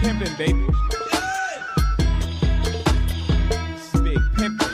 Pimpin', baby. Big pimpin',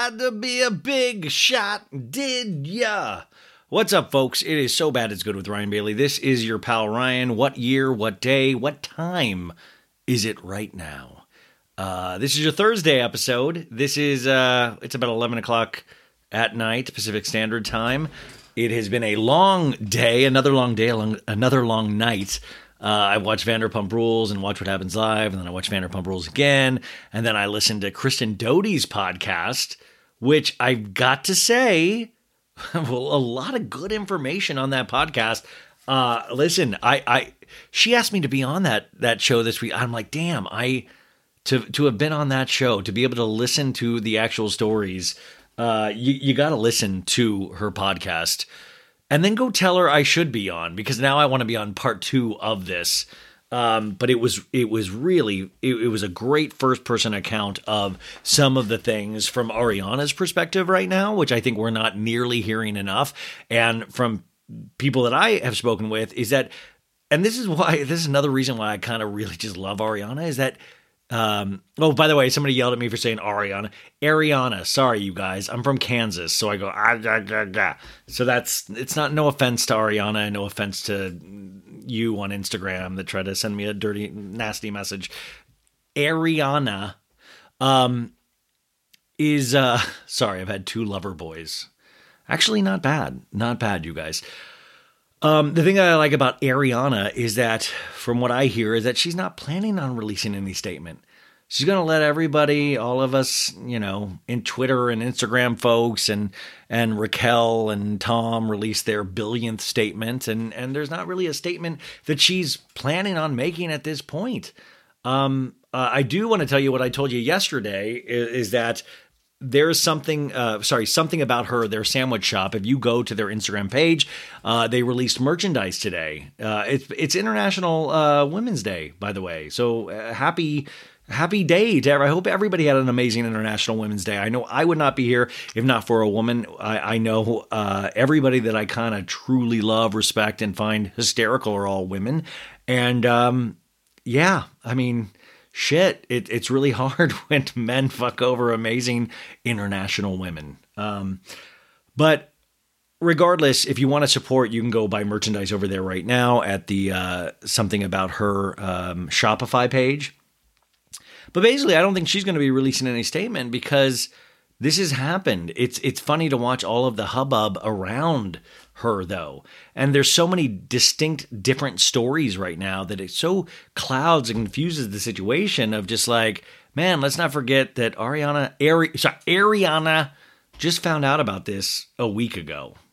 had to be a big shot, did ya? What's up, folks? It is so bad it's good with Ryan Bailey. This is your pal Ryan. What year, what day, what time is it right now? Uh, this is your Thursday episode. This is uh, it's about eleven o'clock at night Pacific Standard Time. It has been a long day, another long day, another long night. Uh, I watch Vanderpump Rules and watch What Happens Live, and then I watch Vanderpump Rules again, and then I listen to Kristen Doute's podcast, which I've got to say, well, a lot of good information on that podcast. Uh, listen, I, I, she asked me to be on that that show this week. I'm like, damn, I to to have been on that show, to be able to listen to the actual stories, uh, you you got to listen to her podcast, and then go tell her I should be on because now I want to be on part two of this. Um, but it was it was really it, it was a great first person account of some of the things from Ariana's perspective right now, which I think we're not nearly hearing enough, and from people that I have spoken with is that, and this is why this is another reason why I kind of really just love Ariana is that um, oh, by the way, somebody yelled at me for saying Ariana. Ariana, sorry, you guys. I'm from Kansas, so I go ah, ga, ga, ga. So that's it's not no offense to Ariana, no offense to you on Instagram that try to send me a dirty, nasty message. Ariana, um, is uh, sorry, I've had two lover boys. Actually, not bad, not bad, you guys. Um, the thing that I like about Ariana is that, from what I hear, is that she's not planning on releasing any statement. She's going to let everybody, all of us, you know, in Twitter and Instagram folks and and Raquel and Tom release their billionth statement, and and there's not really a statement that she's planning on making at this point. Um, uh, I do want to tell you what I told you yesterday is, is that there's something uh, sorry something about her their sandwich shop. If you go to their instagram page uh, they released merchandise today. Uh, it's it's international uh, women's day by the way. So uh, happy happy day to i hope everybody had an amazing international women's day i know i would not be here if not for a woman i, I know uh, everybody that i kind of truly love respect and find hysterical are all women and um, yeah i mean shit, it, it's really hard when men fuck over amazing international women. Um, but regardless, if you want to support, you can go buy merchandise over there right now at the uh, something about her um, Shopify page. But basically, I don't think she's going to be releasing any statement because this has happened. It's it's funny to watch all of the hubbub around her though. And there's so many distinct different stories right now that it so clouds and confuses the situation of just like, man, let's not forget that Ariana Ari, sorry, Ariana just found out about this a week ago.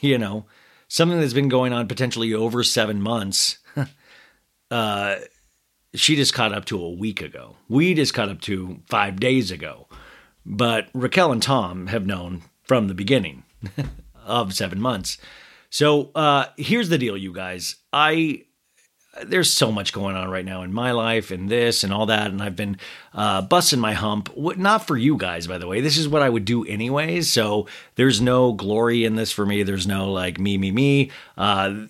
You know, something that's been going on potentially over 7 months. uh she just caught up to a week ago. We just caught up to 5 days ago. But Raquel and Tom have known from the beginning of seven months. So uh, here's the deal, you guys. I there's so much going on right now in my life and this and all that, and I've been uh, busting my hump. Not for you guys, by the way. This is what I would do anyways. So there's no glory in this for me. There's no like me, me, me. Uh,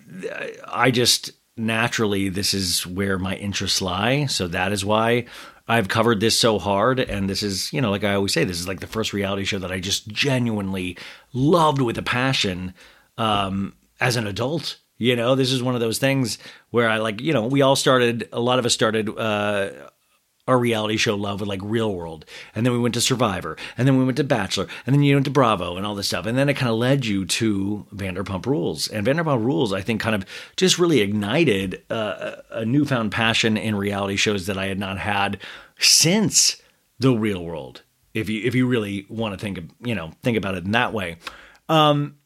I just naturally this is where my interests lie. So that is why I've covered this so hard. And this is, you know, like I always say, this is like the first reality show that I just genuinely loved with a passion um, as an adult. You know, this is one of those things where I like, you know, we all started, a lot of us started uh, our reality show love with like Real World. And then we went to Survivor. And then we went to Bachelor. And then you went to Bravo and all this stuff. And then it kind of led you to Vanderpump Rules. And Vanderpump Rules, I think, kind of just really ignited uh, a newfound passion in reality shows that I had not had since the Real World. If you if you really want to think of, you know think about it in that way. Um,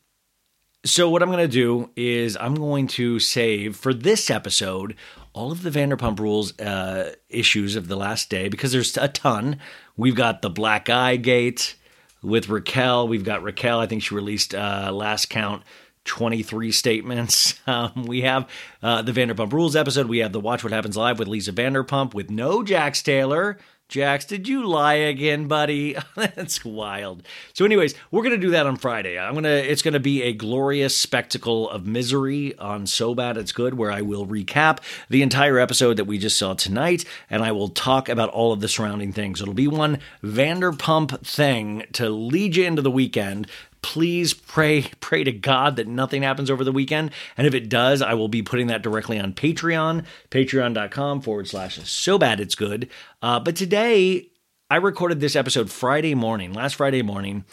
so what I'm going to do is I'm going to save for this episode all of the Vanderpump Rules uh, issues of the last day because there's a ton. We've got the Black Eye Gate with Raquel. We've got Raquel. I think she released uh, last count 23 statements. Um, we have uh, the Vanderpump Rules episode. We have the Watch What Happens Live with Lisa Vanderpump with no Jax Taylor. Jax, did you lie again, buddy? That's wild. So, anyways, we're gonna do that on Friday. I'm gonna. It's gonna be a glorious spectacle of misery on So Bad It's Good, where I will recap the entire episode that we just saw tonight, and I will talk about all of the surrounding things. It'll be one Vanderpump thing to lead you into the weekend please pray pray to god that nothing happens over the weekend and if it does i will be putting that directly on patreon patreon.com forward slash so bad it's good uh, but today i recorded this episode friday morning last friday morning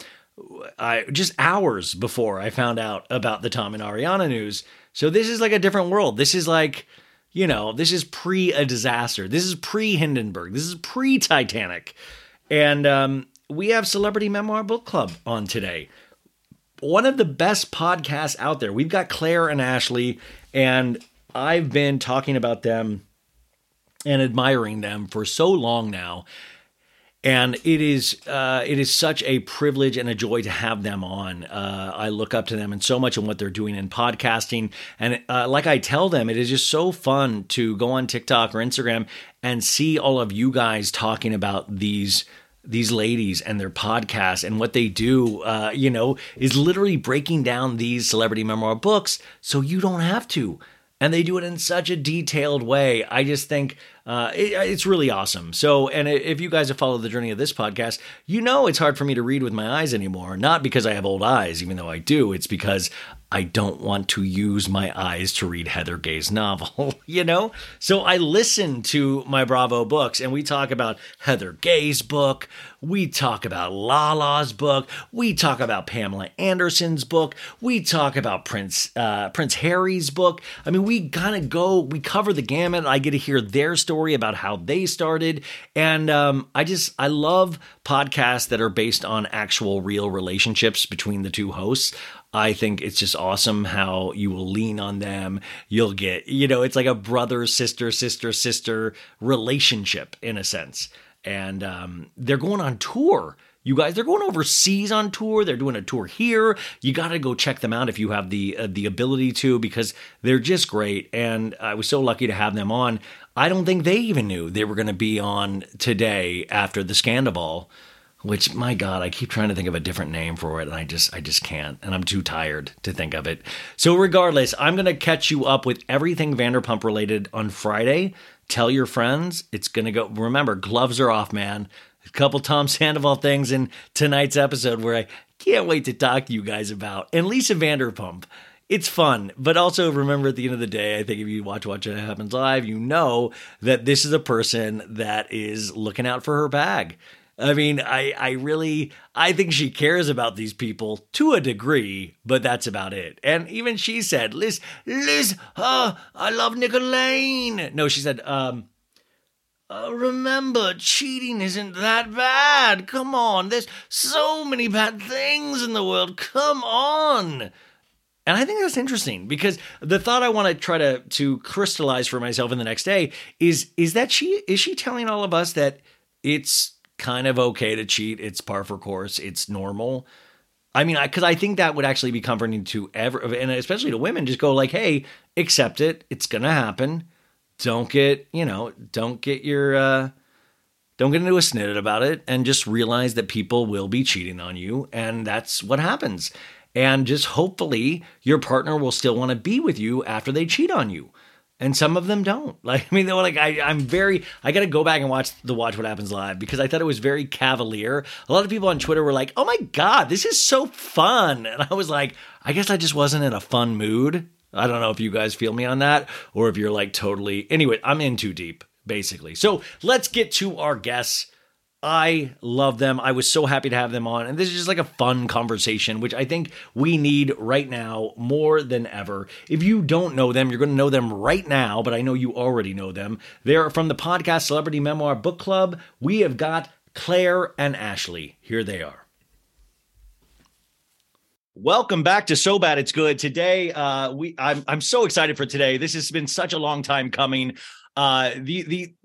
I, just hours before i found out about the tom and ariana news so this is like a different world this is like you know, this is pre a disaster. This is pre Hindenburg. This is pre Titanic. And um, we have Celebrity Memoir Book Club on today. One of the best podcasts out there. We've got Claire and Ashley, and I've been talking about them and admiring them for so long now and it is uh, it is such a privilege and a joy to have them on. Uh, I look up to them and so much in what they're doing in podcasting, and uh, like I tell them, it is just so fun to go on TikTok or Instagram and see all of you guys talking about these these ladies and their podcasts and what they do. Uh, you know, is literally breaking down these celebrity memoir books so you don't have to and they do it in such a detailed way. I just think uh, it, it's really awesome. So, and if you guys have followed the journey of this podcast, you know it's hard for me to read with my eyes anymore. Not because I have old eyes, even though I do. It's because I don't want to use my eyes to read Heather Gay's novel, you know? So I listen to my Bravo books and we talk about Heather Gay's book. We talk about Lala's book. We talk about Pamela Anderson's book. We talk about Prince uh, Prince Harry's book. I mean, we kind of go, we cover the gamut. I get to hear their story about how they started. And um, I just, I love podcasts that are based on actual real relationships between the two hosts. I think it's just awesome how you will lean on them. You'll get, you know, it's like a brother, sister, sister, sister relationship in a sense. And um, they're going on tour. You guys, they're going overseas on tour. They're doing a tour here. You got to go check them out if you have the uh, the ability to, because they're just great. And I was so lucky to have them on. I don't think they even knew they were going to be on today after the Scandival which my god i keep trying to think of a different name for it and i just i just can't and i'm too tired to think of it. So regardless i'm going to catch you up with everything vanderpump related on friday. Tell your friends. It's going to go remember gloves are off man. A couple tom sandoval things in tonight's episode where i can't wait to talk to you guys about and lisa vanderpump it's fun, but also remember at the end of the day, I think if you watch Watch It Happens Live, you know that this is a person that is looking out for her bag. I mean, I, I really, I think she cares about these people to a degree, but that's about it. And even she said, Liz, Liz, uh, I love Nicolaine. No, she said, um, uh, remember, cheating isn't that bad. Come on, there's so many bad things in the world. Come on. And I think that's interesting because the thought I want to try to to crystallize for myself in the next day is is that she is she telling all of us that it's kind of okay to cheat. It's par for course. It's normal. I mean, because I, I, think that would actually be comforting to ever, and especially to women. Just go like, hey, accept it. It's gonna happen. Don't get, you know, don't get your, uh, don't get into a snit about it, and just realize that people will be cheating on you, and that's what happens. And just hopefully your partner will still want to be with you after they cheat on you and some of them don't. Like, I mean, they're like, I, I'm very, I got to go back and watch the Watch What Happens Live because I thought it was very cavalier. A lot of people on Twitter were like, oh my God, this is so fun. And I was like, I guess I just wasn't in a fun mood. I don't know if you guys feel me on that or if you're like totally, anyway, I'm in too deep, basically. So let's get to our guests. I love them. I was so happy to have them on. And this is just like a fun conversation, which I think we need right now more than ever. If you don't know them, you're going to know them right now, but I know you already know them. They're from the podcast Celebrity Memoir Book Club. We have got Claire and Ashley. Here they are. Welcome back to So Bad It's Good. Today, uh, we I'm I'm so excited for today. This has been such a long time coming. Uh, the the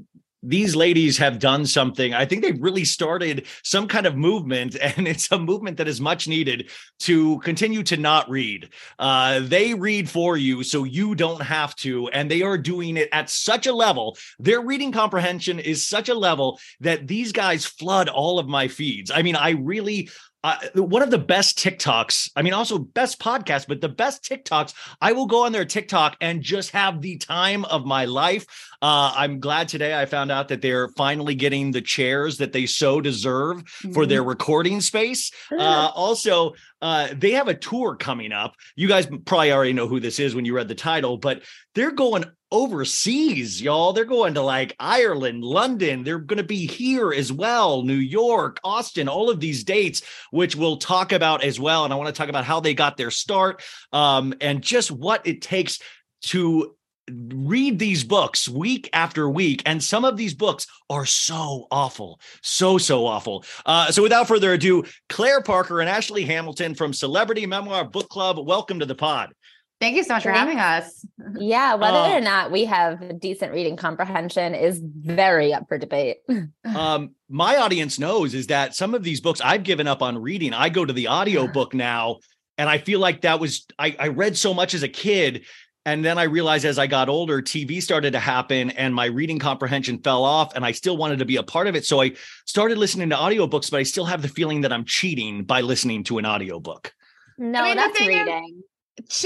these ladies have done something. I think they've really started some kind of movement, and it's a movement that is much needed to continue to not read. Uh, they read for you, so you don't have to, and they are doing it at such a level. Their reading comprehension is such a level that these guys flood all of my feeds. I mean, I really uh, one of the best TikToks, I mean, also best podcasts, but the best TikToks, I will go on their TikTok and just have the time of my life. Uh, I'm glad today I found out that they're finally getting the chairs that they so deserve mm-hmm. for their recording space. Uh, also, uh, they have a tour coming up. You guys probably already know who this is when you read the title, but they're going overseas, y'all. They're going to like Ireland, London. They're going to be here as well, New York, Austin, all of these dates, which we'll talk about as well. And I want to talk about how they got their start um, and just what it takes to read these books week after week, and some of these books are so awful, so so awful. Uh, so without further ado, Claire Parker and Ashley Hamilton from Celebrity Memoir Book Club, welcome to the pod. Thank you so much for having us. Yeah, whether Oh. or not we have decent reading comprehension is very up for debate. um my audience knows is that some of these books I've given up on reading. I go to the audio book now and I feel like that was I, I read so much as a kid and then I realized as I got older TV started to happen and my reading comprehension fell off and I still wanted to be a part of it so I started listening to audiobooks but I still have the feeling that I'm cheating by listening to an audiobook. No, mean, that's thing is- reading.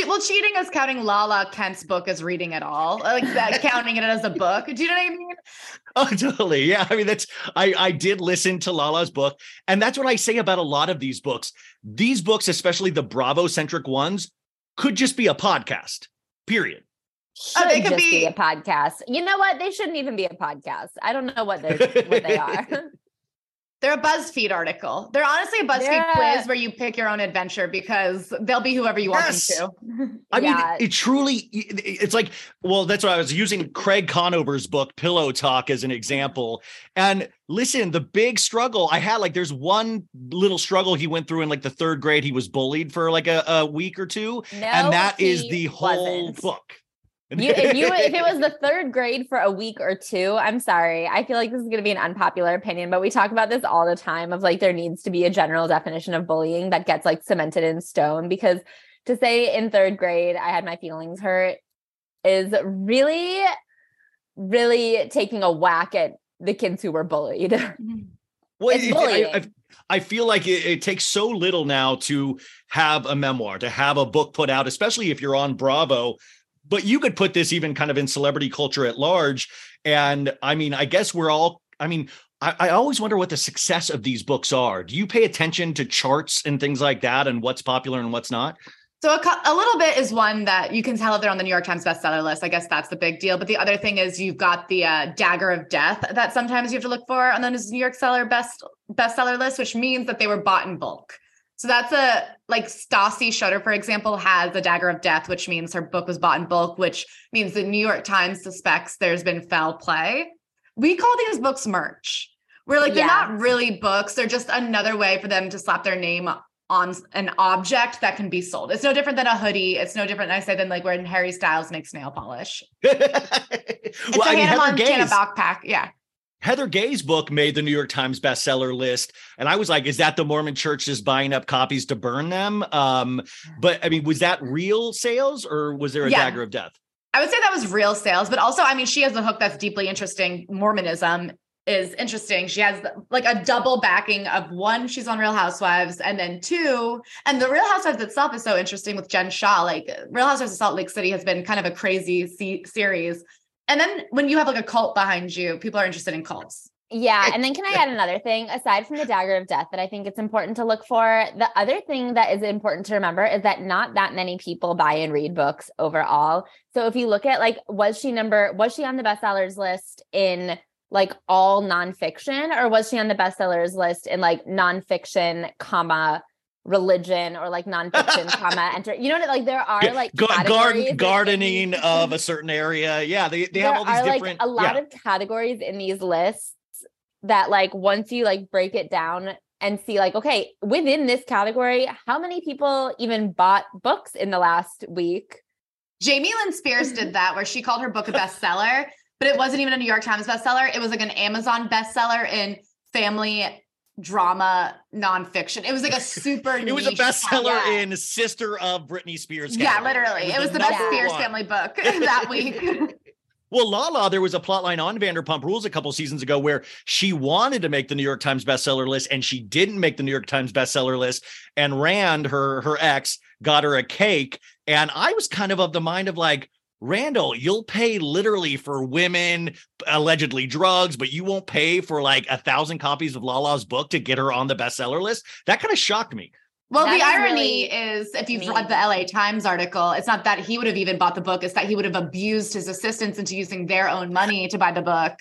Well, cheating is counting Lala Kent's book as reading at all, like that, counting it as a book. Do you know what I mean? Oh, totally. Yeah. I mean, that's I I did listen to Lala's book, and that's what I say about a lot of these books. These books, especially the Bravo centric ones, could just be a podcast. Period. Should Oh, they could just be... be- a podcast. You know what? They shouldn't even be a podcast. I don't know what they what they are. They're a BuzzFeed article. They're honestly a BuzzFeed They're quiz where you pick your own adventure because they'll be whoever you want them to. I Yeah. mean, it truly it- it's like, well, that's why I was using Craig Conover's book, Pillow Talk, as an example. And listen, the big struggle I had, like, there's one little struggle he went through in like the third grade. He was bullied for like a, a week or two. No, and that is the whole wasn't. book. You, if you if it was the third grade for a week or two, I'm sorry. I feel like this is going to be an unpopular opinion, but we talk about this all the time of like there needs to be a general definition of bullying that gets like cemented in stone because to say in third grade I had my feelings hurt is really really taking a whack at the kids who were bullied. Mm-hmm. Well, It's it- I- bullying. I, I feel like it, it takes so little now to have a memoir, to have a book put out, especially if you're on Bravo. But you could put this even kind of in celebrity culture at large. And I mean, I guess we're all, I mean, I, I always wonder what the success of these books are. Do you pay attention to charts and things like that and what's popular and what's not? So a, a little bit is one that you can tell if they're on the New York Times bestseller list. I guess that's the big deal. But the other thing is you've got the uh, dagger of death that sometimes you have to look for on the New York seller best bestseller list, which means that they were bought in bulk. So that's a like Stassi Schroeder, for example, has a dagger of death, which means her book was bought in bulk, which means the New York Times suspects there's been foul play. We call these books merch. We're like, they're Yeah. not really books. They're just another way for them to slap their name on an object that can be sold. It's no different than a hoodie. It's no different, I say, than like when Harry Styles makes nail polish. It's well, a I mean, Hannah Montana backpack. Yeah. Heather Gay's book made the New York Times bestseller list. And I was like, is that the Mormon church just buying up copies to burn them? Um, but I mean, was that real sales or was there a Yeah. dagger of death? I would say that was real sales, but also, I mean, she has a hook that's deeply interesting. Mormonism is interesting. She has like a double backing of one, she's on Real Housewives, and then two, and the Real Housewives itself is so interesting with Jen Shah. Like Real Housewives of Salt Lake City has been kind of a crazy se- series. And then when you have like a cult behind you, people are interested in cults. Yeah. And then can I add another thing aside from the dagger of death that I think it's important to look for? The other thing that is important to remember is that not that many people buy and read books overall. So if you look at like, was she number, was she on the bestsellers list in like all nonfiction or was she on the bestsellers list in like nonfiction, comma, religion or like nonfiction, comma, enter? You know what? Like there are like Ga- garden, gardening these- of a certain area. Yeah, they, they have all these are different. like a lot yeah. of categories in these lists that like once you like break it down and see like okay within this category how many people even bought books in the last week Jamie Lynn Spears did that where she called her book a bestseller, but it wasn't even a New York Times bestseller. It was like an Amazon bestseller in family drama nonfiction. It was like a super it was a bestseller yeah. in Sister of Britney Spears. Yeah, literally. It was the best Spears one. family book that week. Well, Lala, there was a plotline on Vanderpump Rules a couple seasons ago where she wanted to make the New York Times bestseller list and she didn't make the New York Times bestseller list. And Rand, her her ex, got her a cake. And I was kind of of the mind of like, Randall, you'll pay literally for women, allegedly drugs, but you won't pay for like a thousand copies of Lala's book to get her on the bestseller list. That kind of shocked me. Well, That the is irony really is if you've mean. read the LA Times article, it's not that he would have even bought the book, it's that he would have abused his assistants into using their own money to buy the book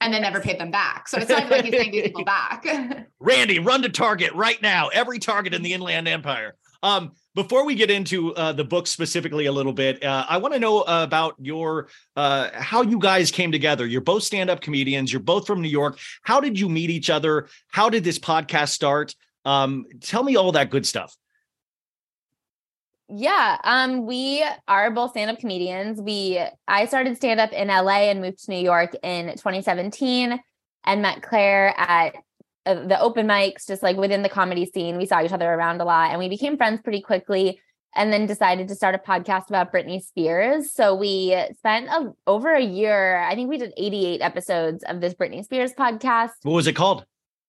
and then never paid them back. So it's not like he's paying these people back. Randy, run to Target right now. Every Target in the Inland Empire. Um, before we get into uh, the book specifically a little bit, uh, I want to know about your uh, how you guys came together. You're both stand-up comedians. You're both from New York. How did you meet each other? How did this podcast start? Um, tell me all that good stuff. Yeah, um, we are both stand-up comedians. We I started stand-up in LA and moved to New York in 2017 and met Claire at the open mics, just like within the comedy scene. We saw each other around a lot and we became friends pretty quickly and then decided to start a podcast about Britney Spears. So we spent a, over a year, I think we did 88 episodes of this Britney Spears podcast. What was it called?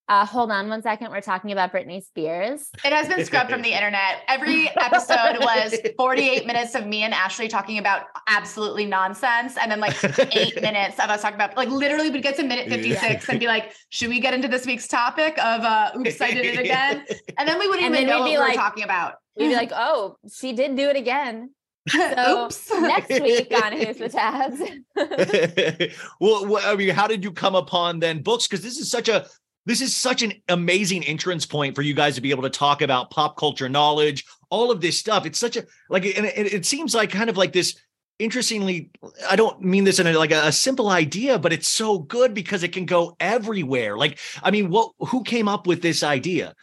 Uh, hold on one second. We're talking about Britney Spears. It has been scrubbed from the internet. Every episode was 48 minutes of me and Ashley talking about absolutely nonsense. And then like eight minutes of us talking about like literally we'd get to minute 56 and be like, should we get into this week's topic of uh oops, I did it again? And then we wouldn't And even know what be we were like- talking about. We'd be like, oh, she did do it again. So oops. next week on Who's the Tabs. well, wh- I mean, how did you come upon then books? Because this is such a this is such an amazing entrance point for you guys to be able to talk about pop culture knowledge, all of this stuff. It's such a like, and it, it seems like kind of like this. Interestingly, I don't mean this in a, like a, a simple idea, but it's so good because it can go everywhere. Like, I mean, what? Who came up with this idea?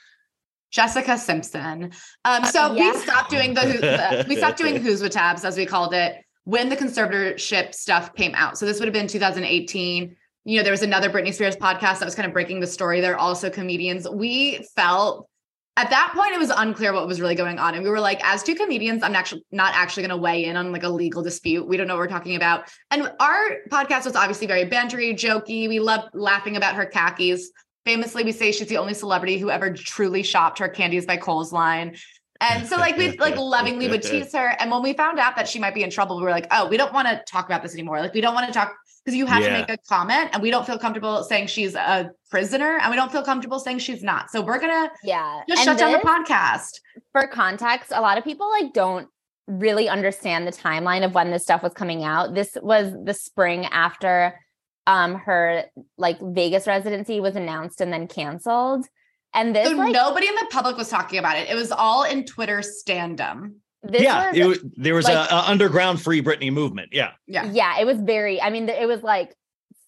Jessica Simpson. Um, so yeah. we stopped doing the, the we stopped doing Who's with Tabs as we called it when the conservatorship stuff came out. So this would have been 2018. You know, there was another Britney Spears podcast that was kind of breaking the story. They're also comedians. We felt at that point it was unclear what was really going on, and we were like, as two comedians, I'm actually not actually going to weigh in on like a legal dispute. We don't know what we're talking about. And our podcast was obviously very bantery, jokey. We love laughing about her khakis. Famously, we say she's the only celebrity who ever truly shopped her Candie's by Kohl's line. And so like we like lovingly would tease her. And when we found out that she might be in trouble, we were like, oh, we don't want to talk about this anymore. Like we don't want to talk because you have Yeah. to make a comment and we don't feel comfortable saying she's a prisoner and we don't feel comfortable saying she's not. So we're gonna yeah. just And shut down the podcast. for context, a lot of people like don't really understand the timeline of when this stuff was coming out. This was the spring after um her like Vegas residency was announced and then canceled. And this So like nobody in the public was talking about it. It was all in Twitter standum. This yeah, was it there was like- a, a underground free Britney movement. Yeah, Yeah. yeah, it was very, I mean, it was like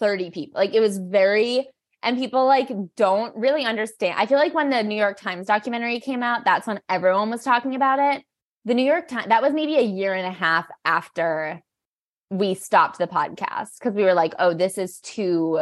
30 people. Like it was very, and people like don't really understand. I feel like when the New York Times documentary came out, that's when everyone was talking about it. The New York Times, that was maybe a year and a half after we stopped the podcast because we were like, oh, this is too,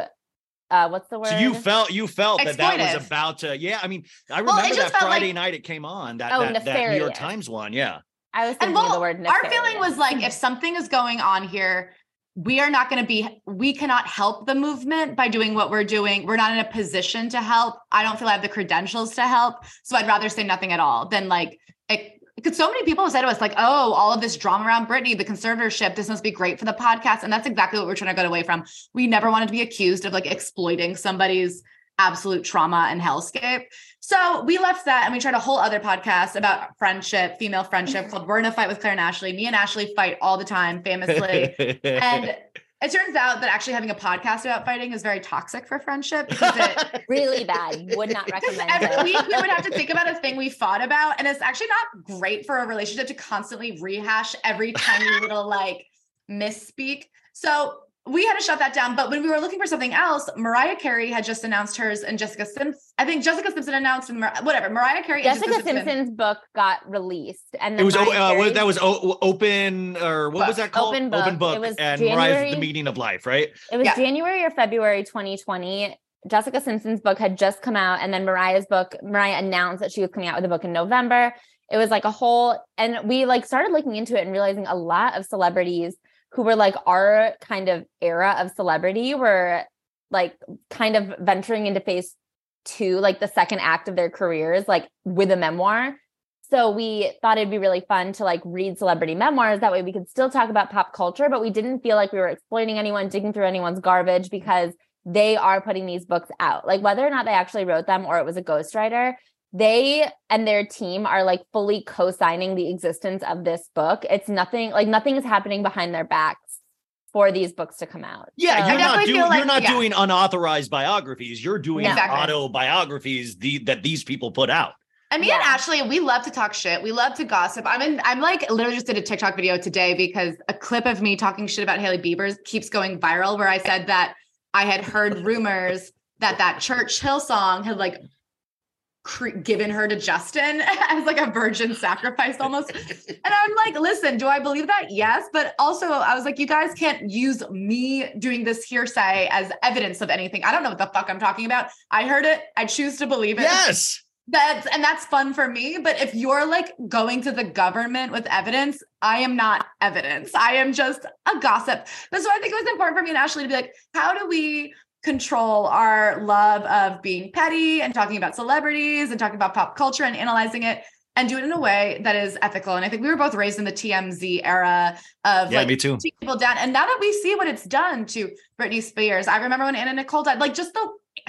uh, what's the word? so you felt you felt that that was about to. Yeah, I mean, I remember just that Friday like- night it came on that Oh, that, that New York. Times one. Yeah. I was thinking of the word our feeling was like if something is going on here, we are not going to be we cannot help the movement by doing what we're doing. We're not in a position to help. I don't feel I have the credentials to help. So I'd rather say nothing at all than like it because so many people have said to us, like, oh, all of this drama around Britney, the conservatorship, this must be great for the podcast. And that's exactly what we're trying to get away from. We never wanted to be accused of like exploiting somebody's absolute trauma and hellscape. So we left that and we tried a whole other podcast about friendship, female friendship called We're in a Fight with Claire and Ashley. Me and Ashley fight all the time, famously. and it turns out that actually having a podcast about fighting is very toxic for friendship because it really bad. Would not recommend every it. week we would have to think about a thing we fought about. And it's actually not great for a relationship to constantly rehash every tiny little like misspeak. So we had to shut that down. But when we were looking for something else, Mariah Carey had just announced hers and Jessica Simpson. I think Jessica Simpson announced and Mar- whatever. Mariah Carey and Jessica Simpson's book got released, and It was o- uh, what- that was o- open or what was that called? Open book. It was and Mariah's January- the meaning of life, right? It was Yeah. January or February 2020. Jessica Simpson's book had just come out, and then Mariah's book, Mariah announced that she was coming out with a book in November. It was like a whole, and we like started looking into it and realizing a lot of celebrities who were like our kind of era of celebrity were like kind of venturing into phase two, like the second act of their careers, like with a memoir. So we thought it'd be really fun to like read celebrity memoirs. That way we could still talk about pop culture, but we didn't feel like we were exploiting anyone, digging through anyone's garbage because they are putting these books out. Like whether or not they actually wrote them or it was a ghostwriter, they and their team are like fully co-signing the existence of this book. It's nothing like nothing is happening behind their backs for these books to come out. Yeah, So- you're not definitely doing you're not yeah. doing unauthorized biographies. You're doing No. Exactly. autobiographies the, that these people put out. And me Yeah. and Ashley, we love to talk shit. We love to gossip. I'm in, I'm like literally just did a TikTok video today because a clip of me talking shit about Hailey Bieber keeps going viral where I said that I had heard rumors that that Church Hillsong had like cre- given her to Justin as like a virgin sacrifice almost. And I'm like, listen, do I believe that? Yes. But also, I was like, you guys can't use me doing this hearsay as evidence of anything. I don't know what the fuck I'm talking about. I heard it. I choose to believe it. Yes. That's and that's fun for me. But if you're like going to the government with evidence, I am not evidence. I am just a gossip. But so I think it was important for me and Ashley to be like, how do we control our love of being petty and talking about celebrities and talking about pop culture and analyzing it and do it in a way that is ethical. And I think we were both raised in the TMZ era of Yeah, like me too. people down. And now that we see what it's done to Britney Spears, I remember when Anna Nicole died, like just the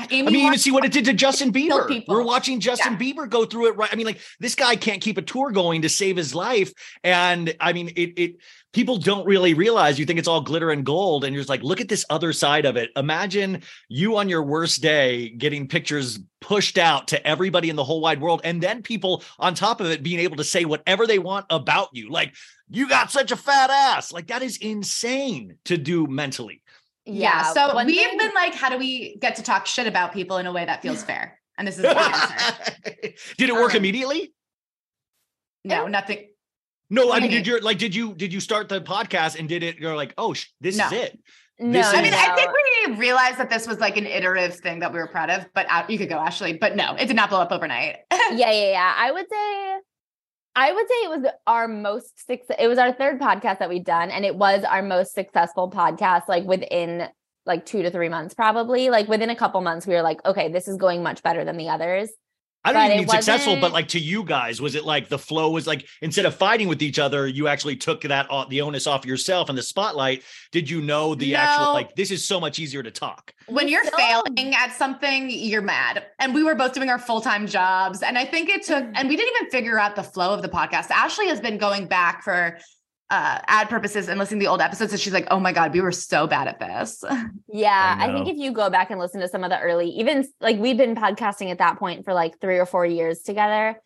Amy I mean, even see what it did to Justin Bieber. We're watching Justin Bieber go through it right. I mean, like this guy can't keep a tour going to save his life. And I mean, it it people don't really realize you think it's all glitter and gold. And you're just like, look at this other side of it. Imagine you on your worst day getting pictures pushed out to everybody in the whole wide world, and then people on top of it being able to say whatever they want about you. Like, you got such a fat ass. Like, that is insane to do mentally. Yeah. so we've thing- been like, how do we get to talk shit about people in a way that feels fair? And this is the answer. did it work Um, immediately? No, nothing. No, I mean, did you like did you did you start the podcast and did it? You're like, oh, sh- this No. is it. No, This I is- mean, I think we realized that this was like an iterative thing that we were proud of, but uh, you could go, Ashley. But no, it did not blow up overnight. yeah, yeah, yeah. I would say, I would say it was our most success. It was our third podcast that we'd done, and it was our most successful podcast. Like within like two to three months, probably. Like within a couple months, we were like, okay, this is going much better than the others. I don't But even it mean successful, but like to you guys, was it like the flow was like instead of fighting with each other, you actually took that o- the onus off yourself and the spotlight? Did you know the actual like this is so much easier to talk? when you're still- failing at something, you're mad. And we were both doing our full time jobs. And I think it took, and we didn't even figure out the flow of the podcast. Ashley has been going back for uh, ad purposes and listening to the old episodes. And she's like, oh my God, we were so bad at this. Yeah, I I, think if you go back and listen to some of the early, even like we've been podcasting at that point for like three or four years together.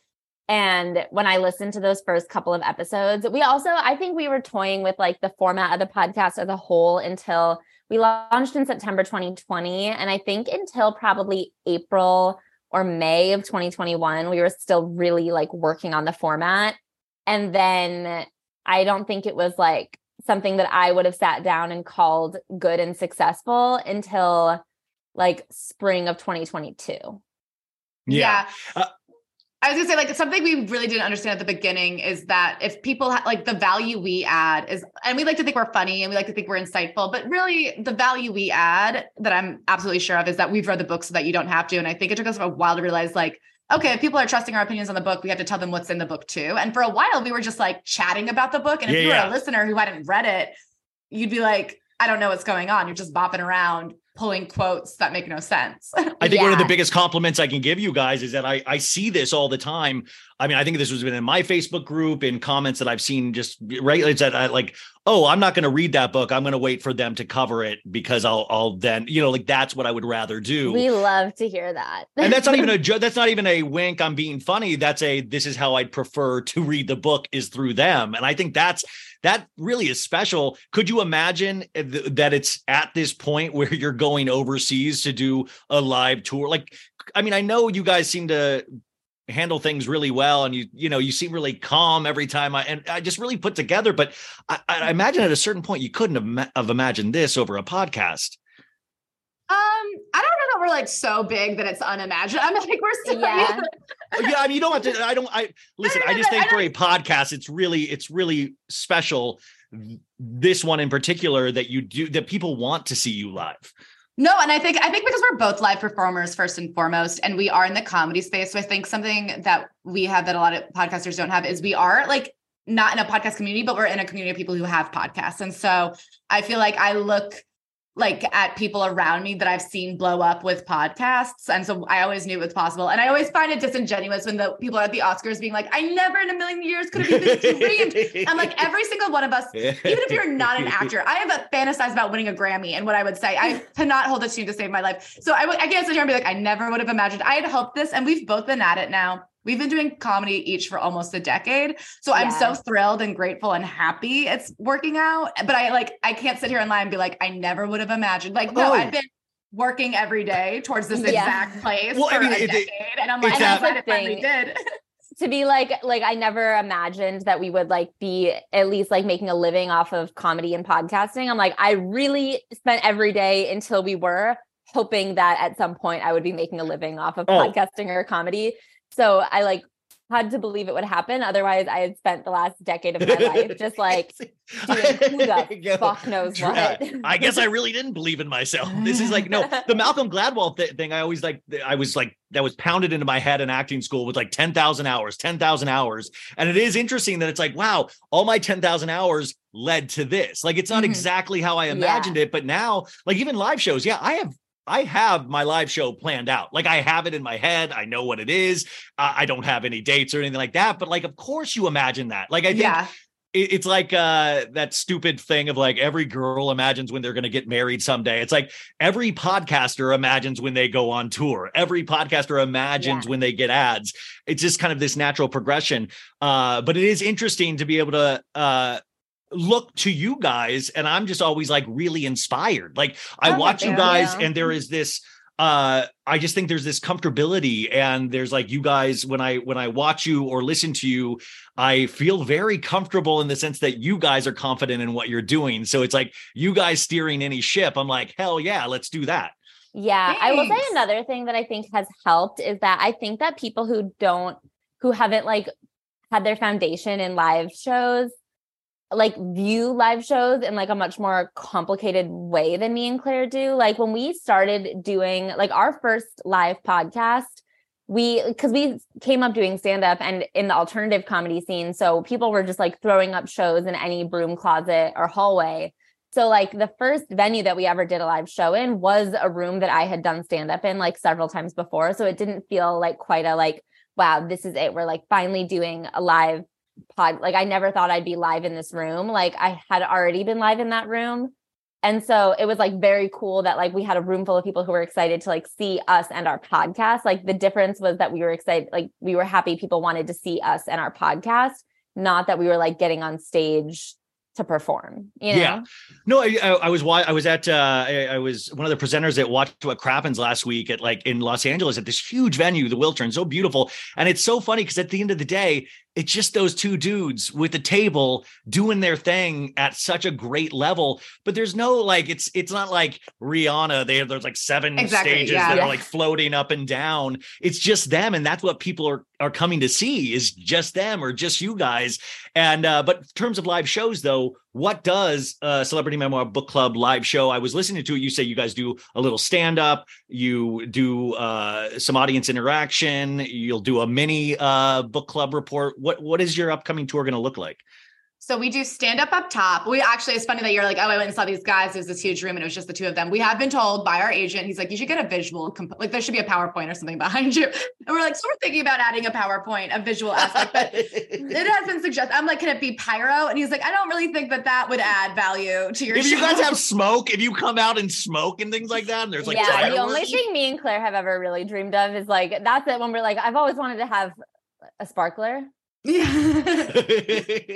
And when I listened to those first couple of episodes, we also, I think we were toying with like the format of the podcast as a whole until we launched in September 2020. And I think until probably April or May of 2021, we were still really like working on the format. And then I don't think it was like something that I would have sat down and called good and successful until like spring of 2022. Yeah. Uh, I was gonna say, like, something we really didn't understand at the beginning is that if people ha- like the value we add is, and we like to think we're funny and we like to think we're insightful, but really the value we add that I'm absolutely sure of is that we've read the book so that you don't have to. And I think it took us a while to realize, like, okay, if people are trusting our opinions on the book, we have to tell them what's in the book too. And for a while, we were just like chatting about the book. And if Yeah, you were yeah. a listener who hadn't read it, you'd be like, I don't know what's going on. You're just bopping around, pulling quotes that make no sense. I think one of the biggest compliments I can give you guys is that I I see this all the time. I mean, I think this was been in my Facebook group in comments that I've seen just regularly that I like, oh, I'm not going to read that book. I'm going to wait for them to cover it because I'll I'll then, you know, like that's what I would rather do. We love to hear that. and that's not even a joke. That's not even a wink. I'm being funny. That's a this is how I'd prefer to read the book is through them. And I think that's that really is special. Could you imagine th- that it's at this point where you're going overseas to do a live tour? Like, I mean, I know you guys seem to handle things really well and you you know you seem really calm every time i and i just really put together but i, I imagine at a certain point you couldn't have, have imagined this over a podcast Um, I don't we're like so big that it's unimaginable. I'm like, we're still Yeah. Uh, yeah i mean you don't have to i don't i listen no, i just no, think I for a podcast it's really it's really special this one in particular that you do that people want to see you live No, and I think I think because we're both live performers first and foremost, and we are in the comedy space. So I think something that we have that a lot of podcasters don't have is we are like not in a podcast community, but we're in a community of people who have podcasts. And so I feel like I look like at people around me that I've seen blow up with podcasts. And so I always knew it was possible. And I always find it disingenuous when the people at the Oscars being like, I never in a million years could have even dreamed. I'm like, every single one of us even if you're not an actor, I have a fantasized about winning a Grammy and what I would say. I cannot hold a tune to save my life. So I, would- I can't sit here and be like, I never would have imagined. I had hoped this, and we've both been at it now We've been doing comedy each for almost a decade. So I'm so thrilled and grateful and happy it's working out. But I like, I can't sit here and lie and be like, I never would have imagined. Like, no, Oh. I've been working every day towards this Yeah. exact place Well, I for mean, a it- decade. and I'm like, it's I'm that- glad it finally did. to be like like I never imagined that we would like be at least like making a living off of comedy and podcasting. I'm like I really spent every day until we were hoping that at some point I would be making a living off of Oh. podcasting or comedy. So I like had to believe it would happen. Otherwise, I had spent the last decade of my life just like doing who the fuck knows what. I guess I really didn't believe in myself. This is like no, the Malcolm Gladwell th- thing. I always like. I was like that was pounded into my head in acting school with like ten thousand hours, ten thousand hours, and it is interesting that it's like wow, all my ten thousand hours led to this. Like it's not Mhm. exactly how I imagined it, but now like even live shows, yeah, I have. I have my live show planned out. Like I have it in my head. I know what it is. Uh, I don't have any dates or anything like that. But like, of course, you imagine that. Like I think yeah. it- it's like uh that stupid thing of like every girl imagines when they're going to get married someday it's like every podcaster imagines when they go on tour every podcaster imagines Yeah. when they get ads it's just kind of this natural progression uh but it is interesting to be able to uh look to you guys and i'm just always like really inspired. Like i Oh, watch you guys you. and there is this uh i just think there's this comfortability and there's like you guys when i when i watch you or listen to you i feel very comfortable in the sense that you guys are confident in what you're doing. So it's like you guys steering any ship i'm like hell yeah let's do that. Yeah, I will say another thing that I think has helped is that I think that people who don't who haven't like had their foundation in live shows like view live shows in like a much more complicated way than me and Claire do. Like when we started doing like our first live podcast, we because we came up doing stand up and in the alternative comedy scene, so people were just like throwing up shows in any broom closet or hallway. So like the first venue that we ever did a live show in was a room that I had done stand up in like several times before. So it didn't feel like quite a like, wow, this is it. We're like finally doing a live pod. Like I never thought I'd be live in this room. Like I had already been live in that room. And so it was like very cool that like we had a room full of people who were excited to like see us and our podcast. Like the difference was that we were excited, like we were happy people wanted to see us and our podcast, not that we were like getting on stage to perform. You know? Yeah. No, I, I, I was wa- I was at uh, I, I was one of the presenters that watched what crappens last week at like in Los Angeles at this huge venue, the Wiltern, so beautiful, and it's so funny because at the end of the day, it's just those two dudes with the table doing their thing at such a great level. But there's no like it's it's not like Rihanna. They have there's like seven Exactly, stages yeah. that Yeah. are like floating up and down. It's just them, and that's what people are are coming to see is just them or just you guys. And uh, but in terms of live shows, though, what does a Celebrity Memoir Book Club live show? I was listening to it. You say you guys do a little stand up, you do uh, some audience interaction, you'll do a mini uh, book club report. What what is your upcoming tour going to look like? So we do stand up up top. We actually, it's funny that you're like, oh, I went and saw these guys. It was this huge room and it was just the two of them. We have been told by our agent, he's like, you should get a visual, comp- like there should be a PowerPoint or something behind you. And we're like, so we're thinking about adding a PowerPoint, a visual aspect, but it has been suggested. I'm like, can it be pyro? And he's like, I don't really think that that would add value to your if show. you guys have smoke, if you come out and smoke and things like that, and there's like yeah, the only thing me and Claire have ever really dreamed of is like that's it when we're like, I've always wanted to have a sparkler. Yeah.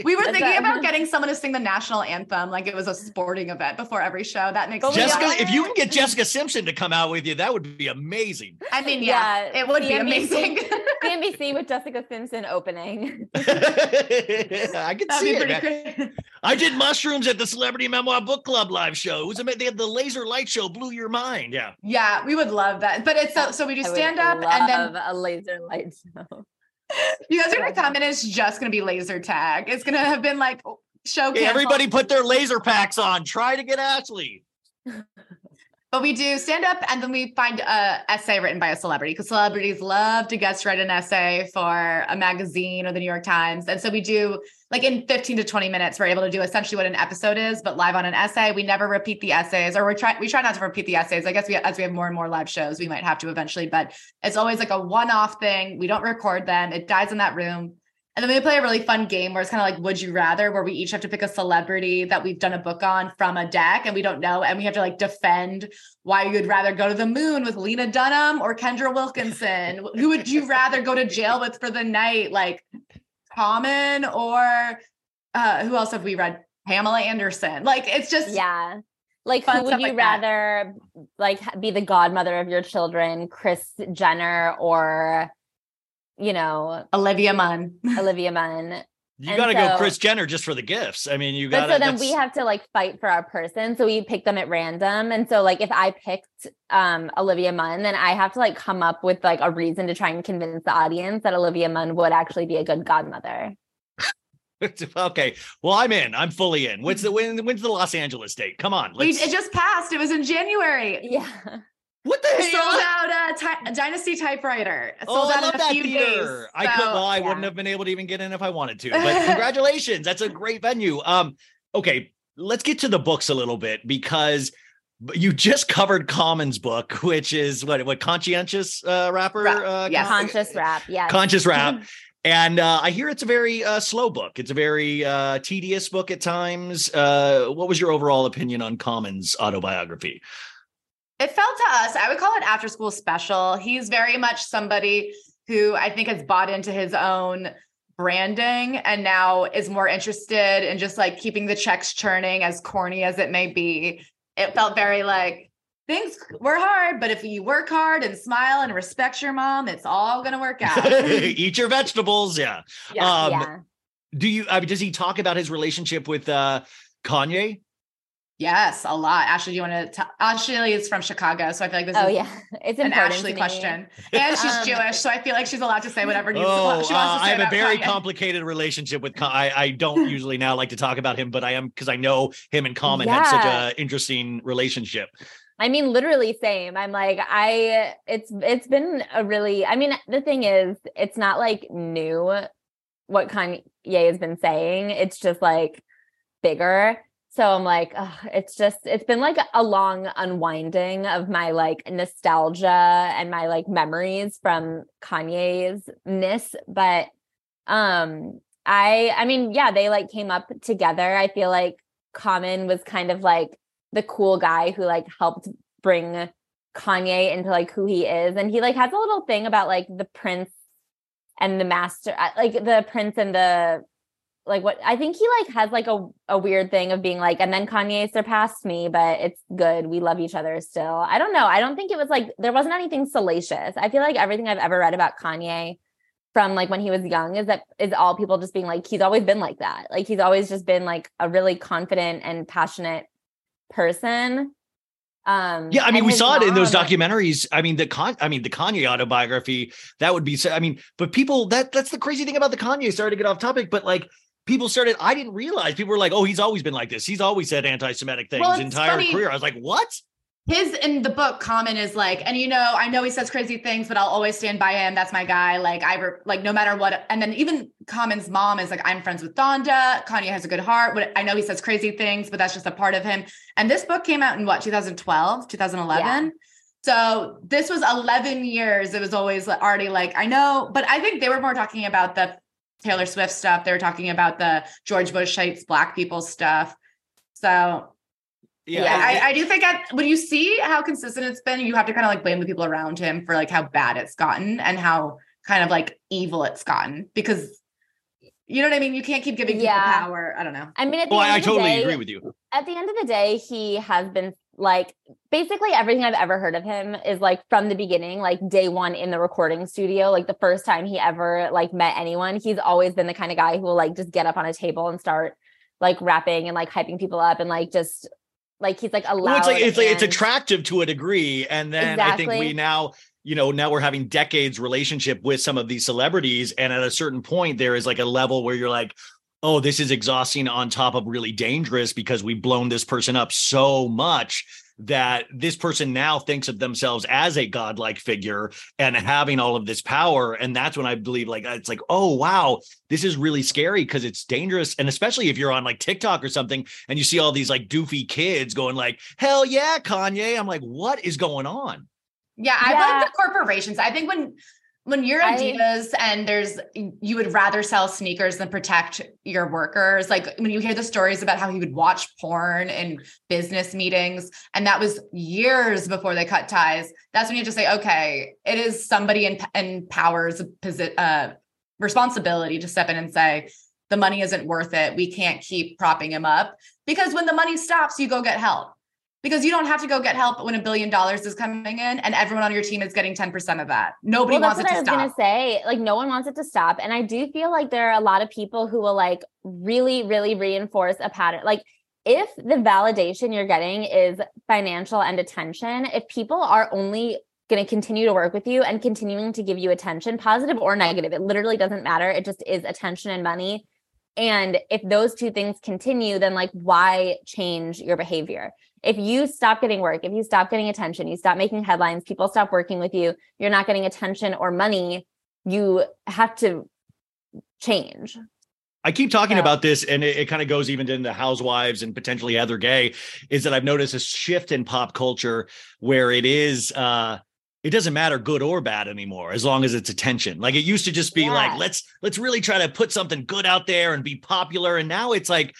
we were That's thinking it. about getting someone to sing the national anthem like it was a sporting event before every show. That makes But sense. Jessica, if you can get Jessica Simpson to come out with you, that would be amazing. I mean, yeah, Yeah, it would be CMBC. amazing. CMBC with Jessica Simpson opening. I could see be it. man. great. I did mushrooms at the Celebrity Memoir Book Club live show. It was amazing. They had the laser light show, blew your mind. Yeah. Yeah, we would love that. But it's so so we do I stand up and then a laser light show. You guys are gonna come and it's just gonna be laser tag. It's gonna have been like show Hey, everybody put their laser packs on. Try to get Ashley. But we do stand up and then we find a essay written by a celebrity because celebrities love to guest write an essay for a magazine or the New York Times. And so we do like in 15 to 20 minutes, we're able to do essentially what an episode is, but live on an essay. We never repeat the essays or we try we try not to repeat the essays. I guess we as we have more and more live shows, we might have to eventually, but it's always like a one-off thing. We don't record them. It dies in that room. And then we play a really fun game where it's kind of like Would You Rather, where we each have to pick a celebrity that we've done a book on from a deck and we don't know. And we have to like defend why you'd rather go to the moon with Lena Dunham or Kendra Wilkinson. Who would you rather go to jail with for the night? Like Common or uh, who else have we read? Pamela Anderson. Like it's just Yeah. Like who would you like that. rather like be the godmother of your children, Kris Jenner or you know, Olivia Munn. Olivia Munn? You got to go Kris Jenner just for the gifts. I mean, you got to. so then we have to like fight for our person. So we pick them at random. And so like if I picked um Olivia Munn, then I have to like come up with like a reason to try and convince the audience that Olivia Munn would actually be a good godmother. okay. Well, I'm in. I'm fully in. When's the when, when's the Los Angeles date? Come on. We, Let's, it just passed. It was in January. Yeah. What the hell? sold out a, Ty- Dynasty Typewriter. It Oh, sold I out love in a that few theater. days. I could. So- Well, I yeah. wouldn't have been able to even get in if I wanted to. But congratulations, that's a great venue. Um, okay, let's get to the books a little bit because you just covered Common's book, which is what what conscientious uh, rapper, Rap, uh, yes. con- Conscious rap. Yeah. conscious rap. And uh, I hear it's a very uh, slow book. It's a very uh, tedious book at times. Uh, what was your overall opinion on Common's autobiography? It felt to us, I would call it after school special. He's very much somebody who I think has bought into his own branding and now is more interested in just like keeping the checks churning, as corny as it may be. It felt very like things were hard, but if you work hard and smile and respect your mom, it's all going to work out. Eat your vegetables. Yeah. yeah. Um, yeah. Do you? I mean, does he talk about his relationship with uh, Kanye? Yes, a lot. Ashley, do you want to? T- Ashley is from Chicago, so I feel like this Oh is yeah. It's an Ashley question. And she's Um, Jewish, so I feel like she's allowed to say whatever needs Oh, she wants uh, to I say have a very Kanye. complicated relationship with. Con- I, I don't usually now like to talk about him, but I am because I know him and Common had such an interesting relationship. I mean, literally same. I'm like, I it's it's been a really I mean, the thing is, it's not like new what Kanye has been saying. It's just like bigger. So I'm like, it's just it's been like a long unwinding of my like nostalgia and my like memories from Kanye's miss. But um I I mean, yeah, they like came up together. I feel like Common was kind of like the cool guy who like helped bring Kanye into like who he is. And he like has a little thing about like the prince and the master, uh, like the prince and the like what I think he like has like a, a weird thing of being like, and then Kanye surpassed me, but it's good. We love each other still. I don't know. I don't think it was like there wasn't anything salacious. I feel like everything I've ever read about Kanye from like when he was young is that is all people just being like he's always been like that. Like he's always just been like a really confident and passionate person. Um Yeah, I mean, we saw it in those documentaries. I mean, the con, I mean, the Kanye autobiography that would be. so- I mean, but people that that's the crazy thing about the Kanye. Sorry to get off topic, but like people started. I didn't realize people were like, "Oh, he's always been like this. He's always said anti-Semitic things Well, his entire funny. career." I was like, "What?" his in the book common is like and you know i know he says crazy things but i'll always stand by him that's my guy like i re- like no matter what and then even common's mom is like i'm friends with donda kanye has a good heart but i know he says crazy things but that's just a part of him and this book came out in what 2012 2011 so this was 11 years it was always already like i know but i think they were more talking about the taylor swift stuff they were talking about the george bush hates black people stuff so Yeah, Yeah, I, I do think at, when you see how consistent it's been, you have to kind of like blame the people around him for like how bad it's gotten and how kind of like evil it's gotten because you know what I mean? You can't keep giving people Yeah. power. I don't know. I mean, at the well, end I, I of the totally day, agree with you. at the end of the day, he has been like basically everything I've ever heard of him is like from the beginning, like day one in the recording studio, like the first time he ever like met anyone. He's always been the kind of guy who will like just get up on a table and start like rapping and like hyping people up and like just like he's like allowed. Well, it's like it's like it's attractive to a degree, and then I think we now you know now we're having decades relationship with some of these celebrities, and at a certain point there is like a level where you're like. Oh, this is exhausting on top of really dangerous because we've blown this person up so much that this person now thinks of themselves as a godlike figure and mm-hmm. having all of this power. And that's when I believe, like, it's like, oh, wow, this is really scary because it's dangerous. And especially if you're on like TikTok or something and you see all these like doofy kids going like, hell yeah, Kanye. I'm like, what is going on? Yeah, I Yeah. blame the corporations. I think when when you're I- Adidas and there's you would rather sell sneakers than protect your workers. Like when you hear the stories about how he would watch porn in business meetings, and that was years before they cut ties. That's when you just say, okay, it is somebody in, in power's posi- uh, responsibility to step in and say the money isn't worth it. We can't keep propping him up because when the money stops, you go get help. Because you don't have to go get help when a billion dollars is coming in and everyone on your team is getting 10% of that. Nobody well, wants that's it what to I was gonna say. Like, no one wants it to stop, and I do feel like there are a lot of people who will like really, really reinforce a pattern. Like, if the validation you're getting is financial and attention, if people are only going to continue to work with you and continuing to give you attention, positive or negative, it literally doesn't matter. It just is attention and money. And if those two things continue, then like, why change your behavior? If you stop getting work, if you stop getting attention, you stop making headlines, people stop working with you, you're not getting attention or money, you have to change. I keep talking Yeah. about this, and it, it kind of goes even into Housewives and potentially Heather Gay. Is that I've noticed a shift in pop culture where it is, uh, it doesn't matter good or bad anymore as long as it's attention. Like it used to just be like let's let's really try to put something good out there and be popular, and now it's like.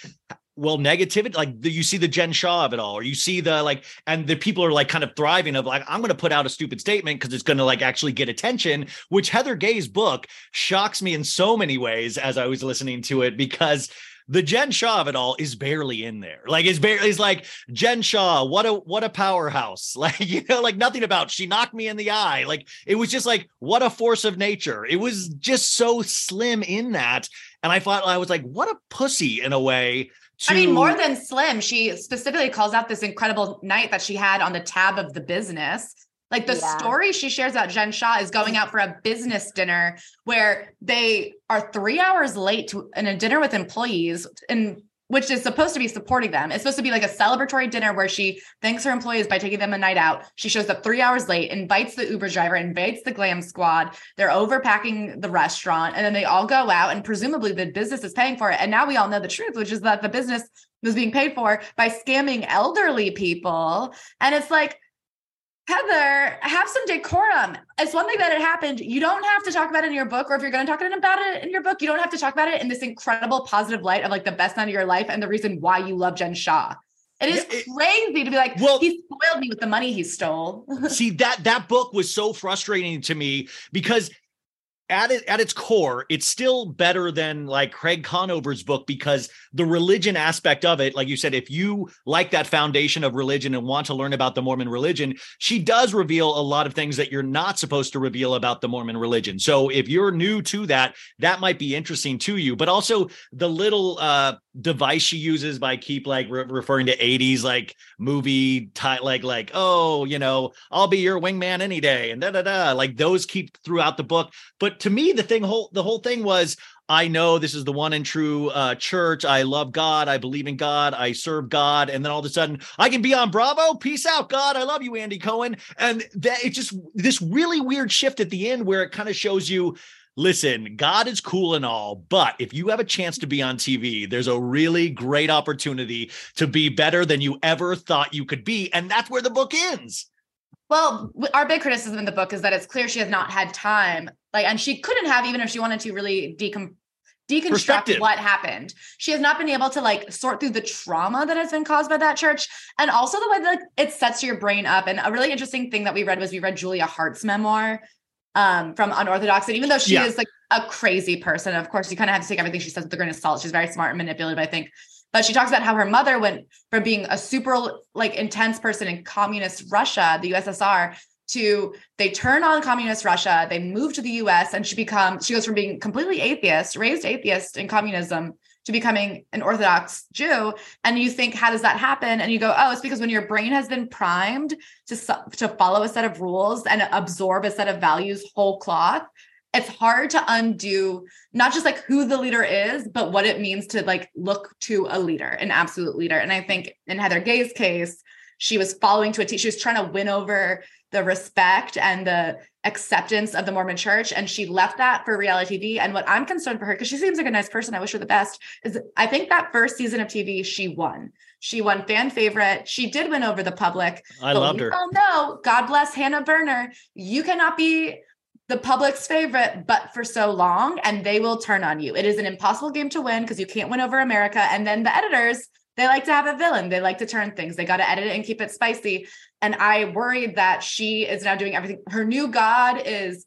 Well, negativity, like the, you see the Jen Shah of it all, or you see the like, and the people are like kind of thriving of like, I'm going to put out a stupid statement because it's going to like actually get attention, which Heather Gay's book shocks me in so many ways as I was listening to it because the Jen Shah of it all is barely in there. Like it's barely is like Jen Shah, what a what a powerhouse. Like, you know, like nothing about she knocked me in the eye. Like it was just like what a force of nature. It was just so slim in that. And I thought I was like, what a pussy in a way. I mean, more than slim, she specifically calls out this incredible night that she had on the tab of the business. Like the Yeah. story she shares about Jen Shah is going out for a business dinner where they are three hours late to in a dinner with employees and which is supposed to be supporting them. It's supposed to be like a celebratory dinner where she thanks her employees by taking them a night out. She shows up three hours late, invites the Uber driver, invites the glam squad. They're overpacking the restaurant, and then they all go out, and presumably the business is paying for it. And now we all know the truth, which is that the business was being paid for by scamming elderly people. And it's like, Heather, have some decorum. It's one thing that it happened. You don't have to talk about it in your book, or if you're going to talk about it in your book, you don't have to talk about it in this incredible positive light of like the best night of your life and the reason why you love Jen Shah. It is it- crazy to be like, Well- he spoiled me with the money he stole. see that that book was so frustrating to me because at it at its core it's still better than like craig conover's book because the religion aspect of it like you said if you like that foundation of religion and want to learn about the mormon religion she does reveal a lot of things that you're not supposed to reveal about the mormon religion. So if you're new to that that might be interesting to you. But also the little uh device she uses by keep like re- referring to 80s like movie ty- like like oh you know i'll be your wingman any day and da da da like those keep throughout the book. But to me the thing whole the whole thing was i know this is the one and true uh church. I love god. I believe in god. I serve god. And then all of a sudden i can be on bravo. Peace out god. I love you andy cohen. And that it just this really weird shift at the end where it kind of shows you listen, God is cool and all, but if you have a chance to be on TV, there's a really great opportunity to be better than you ever thought you could be. And that's where the book ends. Well, our big criticism in the book is that it's clear she has not had time, like, and she couldn't have even if she wanted to really decom- deconstruct what happened. She has not been able to like sort through the trauma that has been caused by that church, and also the way that it sets your brain up. And a really interesting thing that we read was we read Julia Haart's memoir um, from Unorthodox, and even though she Yeah. is like a crazy person, of course, you kind of have to take everything she says with a grain of salt. She's very smart and manipulative, I think. But she talks about how her mother went from being a super like intense person in communist Russia, the USSR, to they turn on communist Russia, they move to the US, and she becomes she goes from being completely atheist, raised atheist in communism, to becoming an Orthodox Jew. And you think, how does that happen? And you go, oh, it's because when your brain has been primed to to follow a set of rules and absorb a set of values whole cloth, it's hard to undo not just like who the leader is, but what it means to like look to a leader, an absolute leader. And I think in Heather Gay's case, she was following to a T. She was trying to win over the respect and the acceptance of the Mormon church. And she left that for reality TV. And what I'm concerned for her, because she seems like a nice person, I wish her the best, is I think that first season of TV, she won. She won fan favorite. She did win over the public. I loved her. all know, God bless Hannah Berner. You cannot be the public's favorite, but for so long, and they will turn on you. It is an impossible game to win because you can't win over America. And then the editors, they like to have a villain. They like to turn things. They got to edit it and keep it spicy. And I worried that she is now doing everything. Her new god is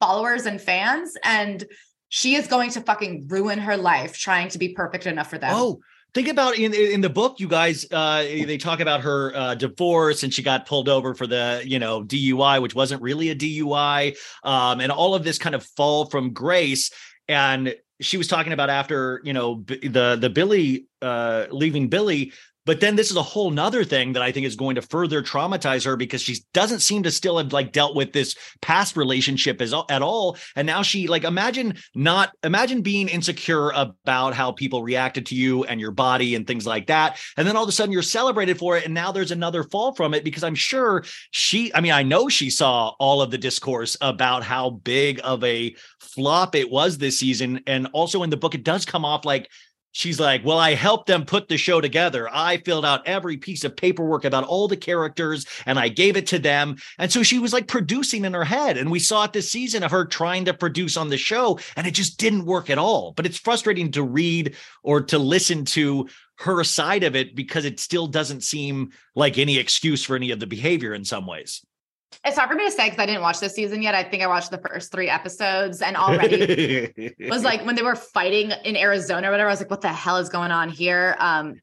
followers and fans, and she is going to fucking ruin her life trying to be perfect enough for them. Oh, think about in in the book, you guys. Uh, they talk about her uh, divorce, and she got pulled over for the you know DUI, which wasn't really a DUI, um, and all of this kind of fall from grace. And she was talking about after you know the the Billy uh, leaving Billy. But then this is a whole nother thing that I think is going to further traumatize her because she doesn't seem to still have like dealt with this past relationship as at all. And now she like imagine not imagine being insecure about how people reacted to you and your body and things like that. And then all of a sudden you're celebrated for it. And now there's another fall from it because I'm sure she, I mean, I know she saw all of the discourse about how big of a flop it was this season. And also in the book, it does come off like she's like, Well, I helped them put the show together. I filled out every piece of paperwork about all the characters and I gave it to them. And so she was like producing in her head. And we saw it this season of her trying to produce on the show, and it just didn't work at all. But it's frustrating to read or to listen to her side of it because it still doesn't seem like any excuse for any of the behavior in some ways. It's hard for me to say because I didn't watch this season yet. I think I watched the first three episodes and already was like when they were fighting in Arizona or whatever, I was like, what the hell is going on here? Um,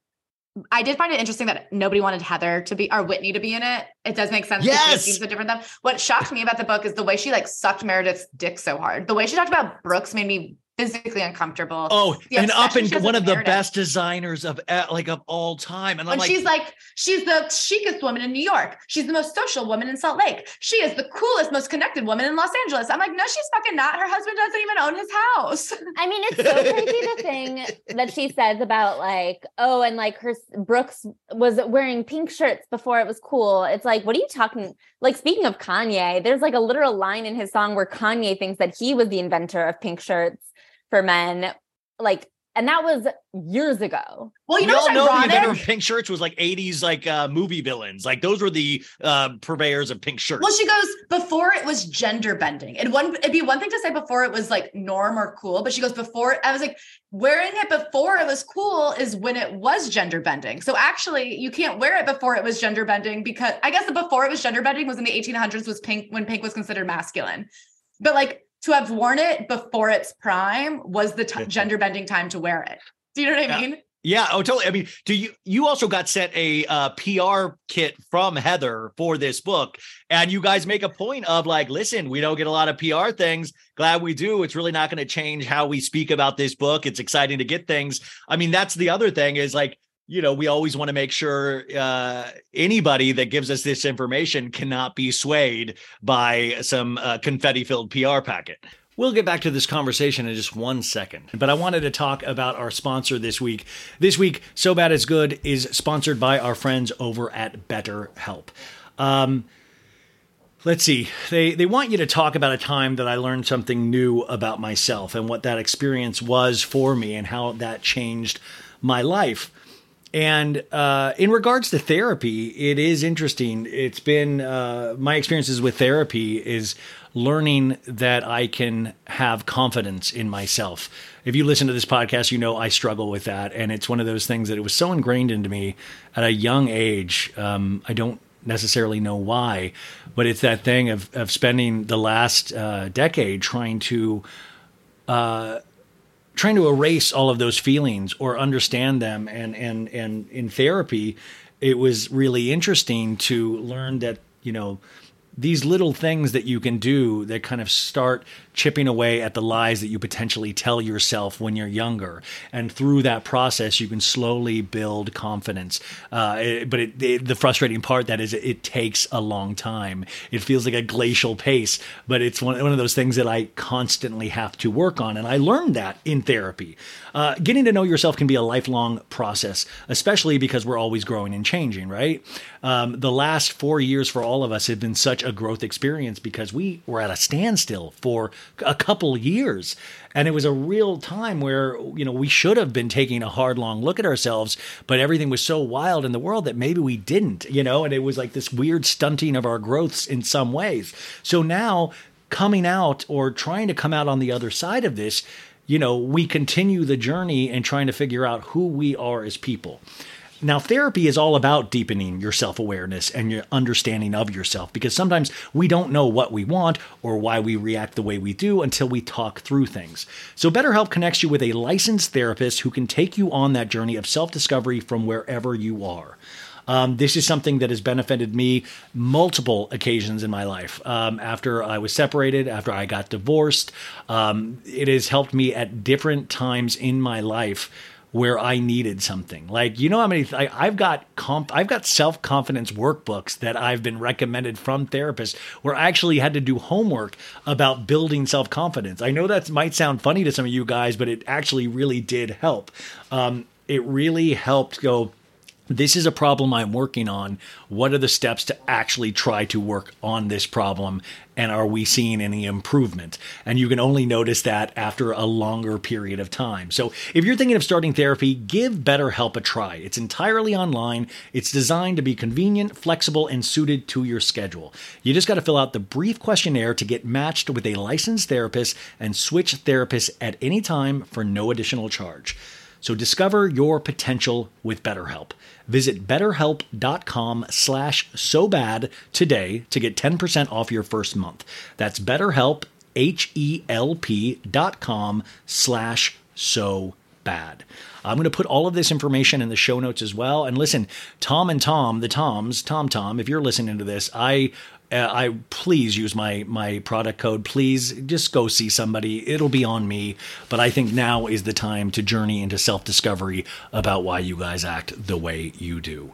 I did find it interesting that nobody wanted Heather to be or Whitney to be in it. It does make sense. Yes! Seems so different than what shocked me about the book is the way she like sucked Meredith's dick so hard. The way she talked about Brooks made me physically uncomfortable. Oh, The and up obsession and one of the best designers of uh, like of all time. And I'm When like, she's like, she's the chicest woman in New York. She's the most social woman in Salt Lake. She is the coolest, most connected woman in Los Angeles. I'm like, no, she's fucking not. Her husband doesn't even own his house. I mean, it's so crazy the thing that she says about like, oh, and like her Brooks was wearing pink shirts before it was cool. It's like, what are you talking? Like, speaking of Kanye, there's like a literal line in his song where Kanye thinks that he was the inventor of pink shirts for men. Like, and that was years ago. Well, you we know all what's know the ironic? inventor of pink shirts was like 80s like uh movie villains. Like those were the uh purveyors of pink shirts. Well, she goes before it was gender bending. It one it'd be one thing to say before it was like norm or cool, but she goes before I was like wearing it before it was cool is when it was gender bending. So actually, you can't wear it before it was gender bending because I guess the before it was gender bending was in the 1800s was pink when pink was considered masculine. But like to have worn it before its prime was the t- gender bending time to wear it. Do you know what I Yeah. mean? Yeah, oh totally. I mean, do you you also got sent a uh, PR kit from Heather for this book, and you guys make a point of like, listen, we don't get a lot of PR things. Glad we do. It's really not going to change how we speak about this book. It's exciting to get things. I mean, that's the other thing is like, you know, we always want to make sure uh, anybody that gives us this information cannot be swayed by some uh, confetti-filled PR packet. We'll get back to this conversation in just one second, but I wanted to talk about our sponsor this week. This week, So Bad It's Good is sponsored by our friends over at BetterHelp. Um, let's see. They they want you to talk about a time that I learned something new about myself and what that experience was for me and how that changed my life. And uh, in regards to therapy, it is interesting. It's been uh, my experiences with therapy is learning that I can have confidence in myself. If you listen to this podcast, you know I struggle with that, and it's one of those things that it was so ingrained into me at a young age. Um, I don't necessarily know why, but it's that thing of of spending the last uh, decade trying to trying to erase all of those feelings or understand them and and and in therapy it was really interesting to learn that you know these little things that you can do that kind of start chipping away at the lies that you potentially tell yourself when you're younger. And through that process you can slowly build confidence. Uh, it- but it, it- the frustrating part that is it takes a long time. It feels like a glacial pace but it's one, one of those things that i constantly have to work on. And i learned that in therapy. Uh, getting to know yourself can be a lifelong process especially because we're always growing and changing right? Um, the last four years for all of us have been such a growth experience because we were at a standstill for a couple years and it was a real time where you know we should have been taking a hard long look at ourselves but everything was so wild in the world that maybe we didn't you know and it was like this weird stunting of our growths in some ways so now coming out or trying to come out on the other side of this, you know, we continue the journey and trying to figure out who we are as people. Now, therapy is all about deepening your self awareness and your understanding of yourself because sometimes we don't know what we want or why we react the way we do until we talk through things. So, BetterHelp connects you with a licensed therapist who can take you on that journey of self discovery from wherever you are. Um, this is something that has benefited me multiple occasions in my life. Um, after I was separated, after I got divorced, um, it has helped me at different times in my life where I needed something. Like you know how many I, I've got comp I've got self confidence workbooks that I've been recommended from therapists where I actually had to do homework about building self confidence. I know that might sound funny to some of you guys, but it actually really did help. Um, it really helped go this is a problem I'm working on. What are the steps to actually try to work on this problem? And are we seeing any improvement? And you can only notice that after a longer period of time. So if you're thinking of starting therapy, give BetterHelp a try. It's entirely online, it's designed to be convenient, flexible, and suited to your schedule. You just got to fill out the brief questionnaire to get matched with a licensed therapist and switch therapists at any time for no additional charge. So discover your potential with BetterHelp. Visit betterhelp.com slash so bad today to get 10% off your first month. That's betterhelp, H-E-L-P dot com slash so bad. I'm going to put all of this information in the show notes as well. And listen, Tom and Tom, the Toms, Tom Tom, if you're listening to this, I uh, I please use my my product code. Please just go see somebody. It'll be on me. But I think now is the time to journey into self discovery about why you guys act the way you do.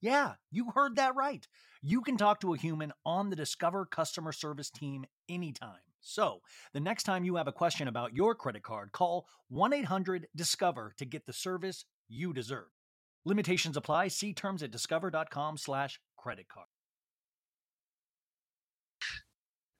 Yeah, you heard that right. You can talk to a human on the Discover customer service team anytime. So, the next time you have a question about your credit card, call 1 800 Discover to get the service you deserve. Limitations apply. See terms at discover.com/slash credit card.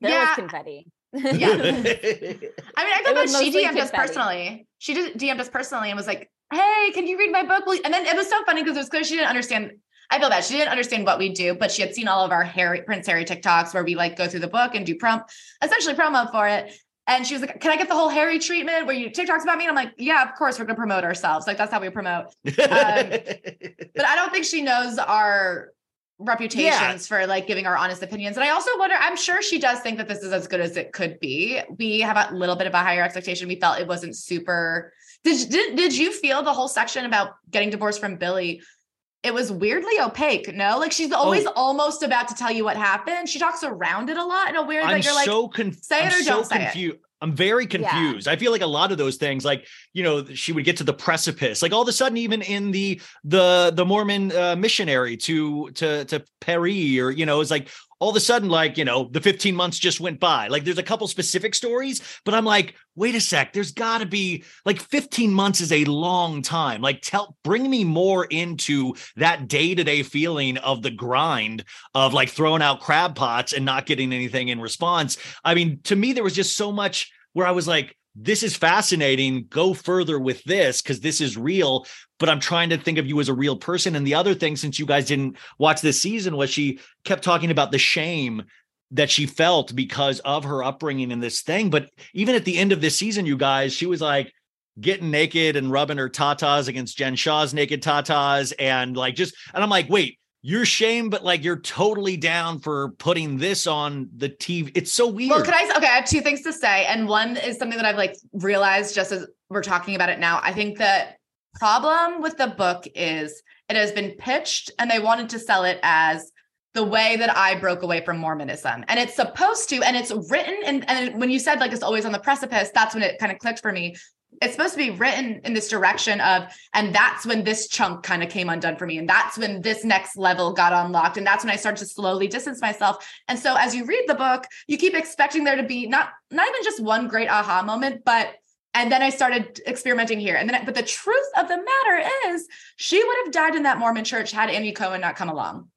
There Yeah. was confetti. Yeah. I mean, I It thought that she DM'd us personally. She did DM'd us personally and was like, "Hey, can you read my book?" And then it was so funny because it was clear she didn't understand. I feel bad she didn't understand what we do, but she had seen all of our Harry Prince Harry TikToks where we like go through the book and do prom, essentially promo for it. And she was like, "Can I get the whole Harry treatment where you TikToks about me?" And I'm like, "Yeah, of course we're gonna promote ourselves. Like that's how we promote." Um, but I don't think she knows our reputations for like giving our honest opinions. And I also wonder, I'm sure she does think that this is as good as it could be. We have a little bit of a higher expectation. We felt it wasn't super. Did did, did you feel the whole section about getting divorced from Billy? It was weirdly opaque, no? Like she's always Oh. almost about to tell you what happened. She talks around it a lot in a weird I'm that you're like, so confused. say it I'm or so don't say it. I'm very confused. I feel like a lot of those things, like you know, she would get to the precipice. Like all of a sudden, even in the the the Mormon uh, missionary to to to Paris, or you know, it's like all of a sudden, like you know, the 15 months just went by. Like there's a couple specific stories, but I'm like, wait a sec. There's got to be like 15 months is a long time. Like tell, bring me more into that day to day feeling of the grind of like throwing out crab pots and not getting anything in response. I mean, to me, there was just so much where I was like, this is fascinating. Go further with this because this is real. But I'm trying to think of you as a real person. And the other thing, since you guys didn't watch this season, was she kept talking about the shame that she felt because of her upbringing in this thing. But even at the end of this season, you guys, she was like getting naked and rubbing her tatas against Jen Shah's naked tatas. And like just, and I'm like, wait, you're shame, but like you're totally down for putting this on the TV. It's so weird. Well, can I? Okay, I have two things to say, and one is something that I've like realized just as we're talking about it now. I think the problem with the book is it has been pitched, and they wanted to sell it as the way that I broke away from Mormonism, and it's supposed to, and it's written, and and when you said like it's always on the precipice, that's when it kind of clicked for me. It's supposed to be written in this direction of, and that's when this chunk kind of came undone for me. And that's when this next level got unlocked. And that's when I started to slowly distance myself. And so as you read the book, you keep expecting there to be not, not even just one great aha moment, but and then I started experimenting here. And then, but the truth of the matter is, she would have died in that Mormon church had Andy Cohen not come along.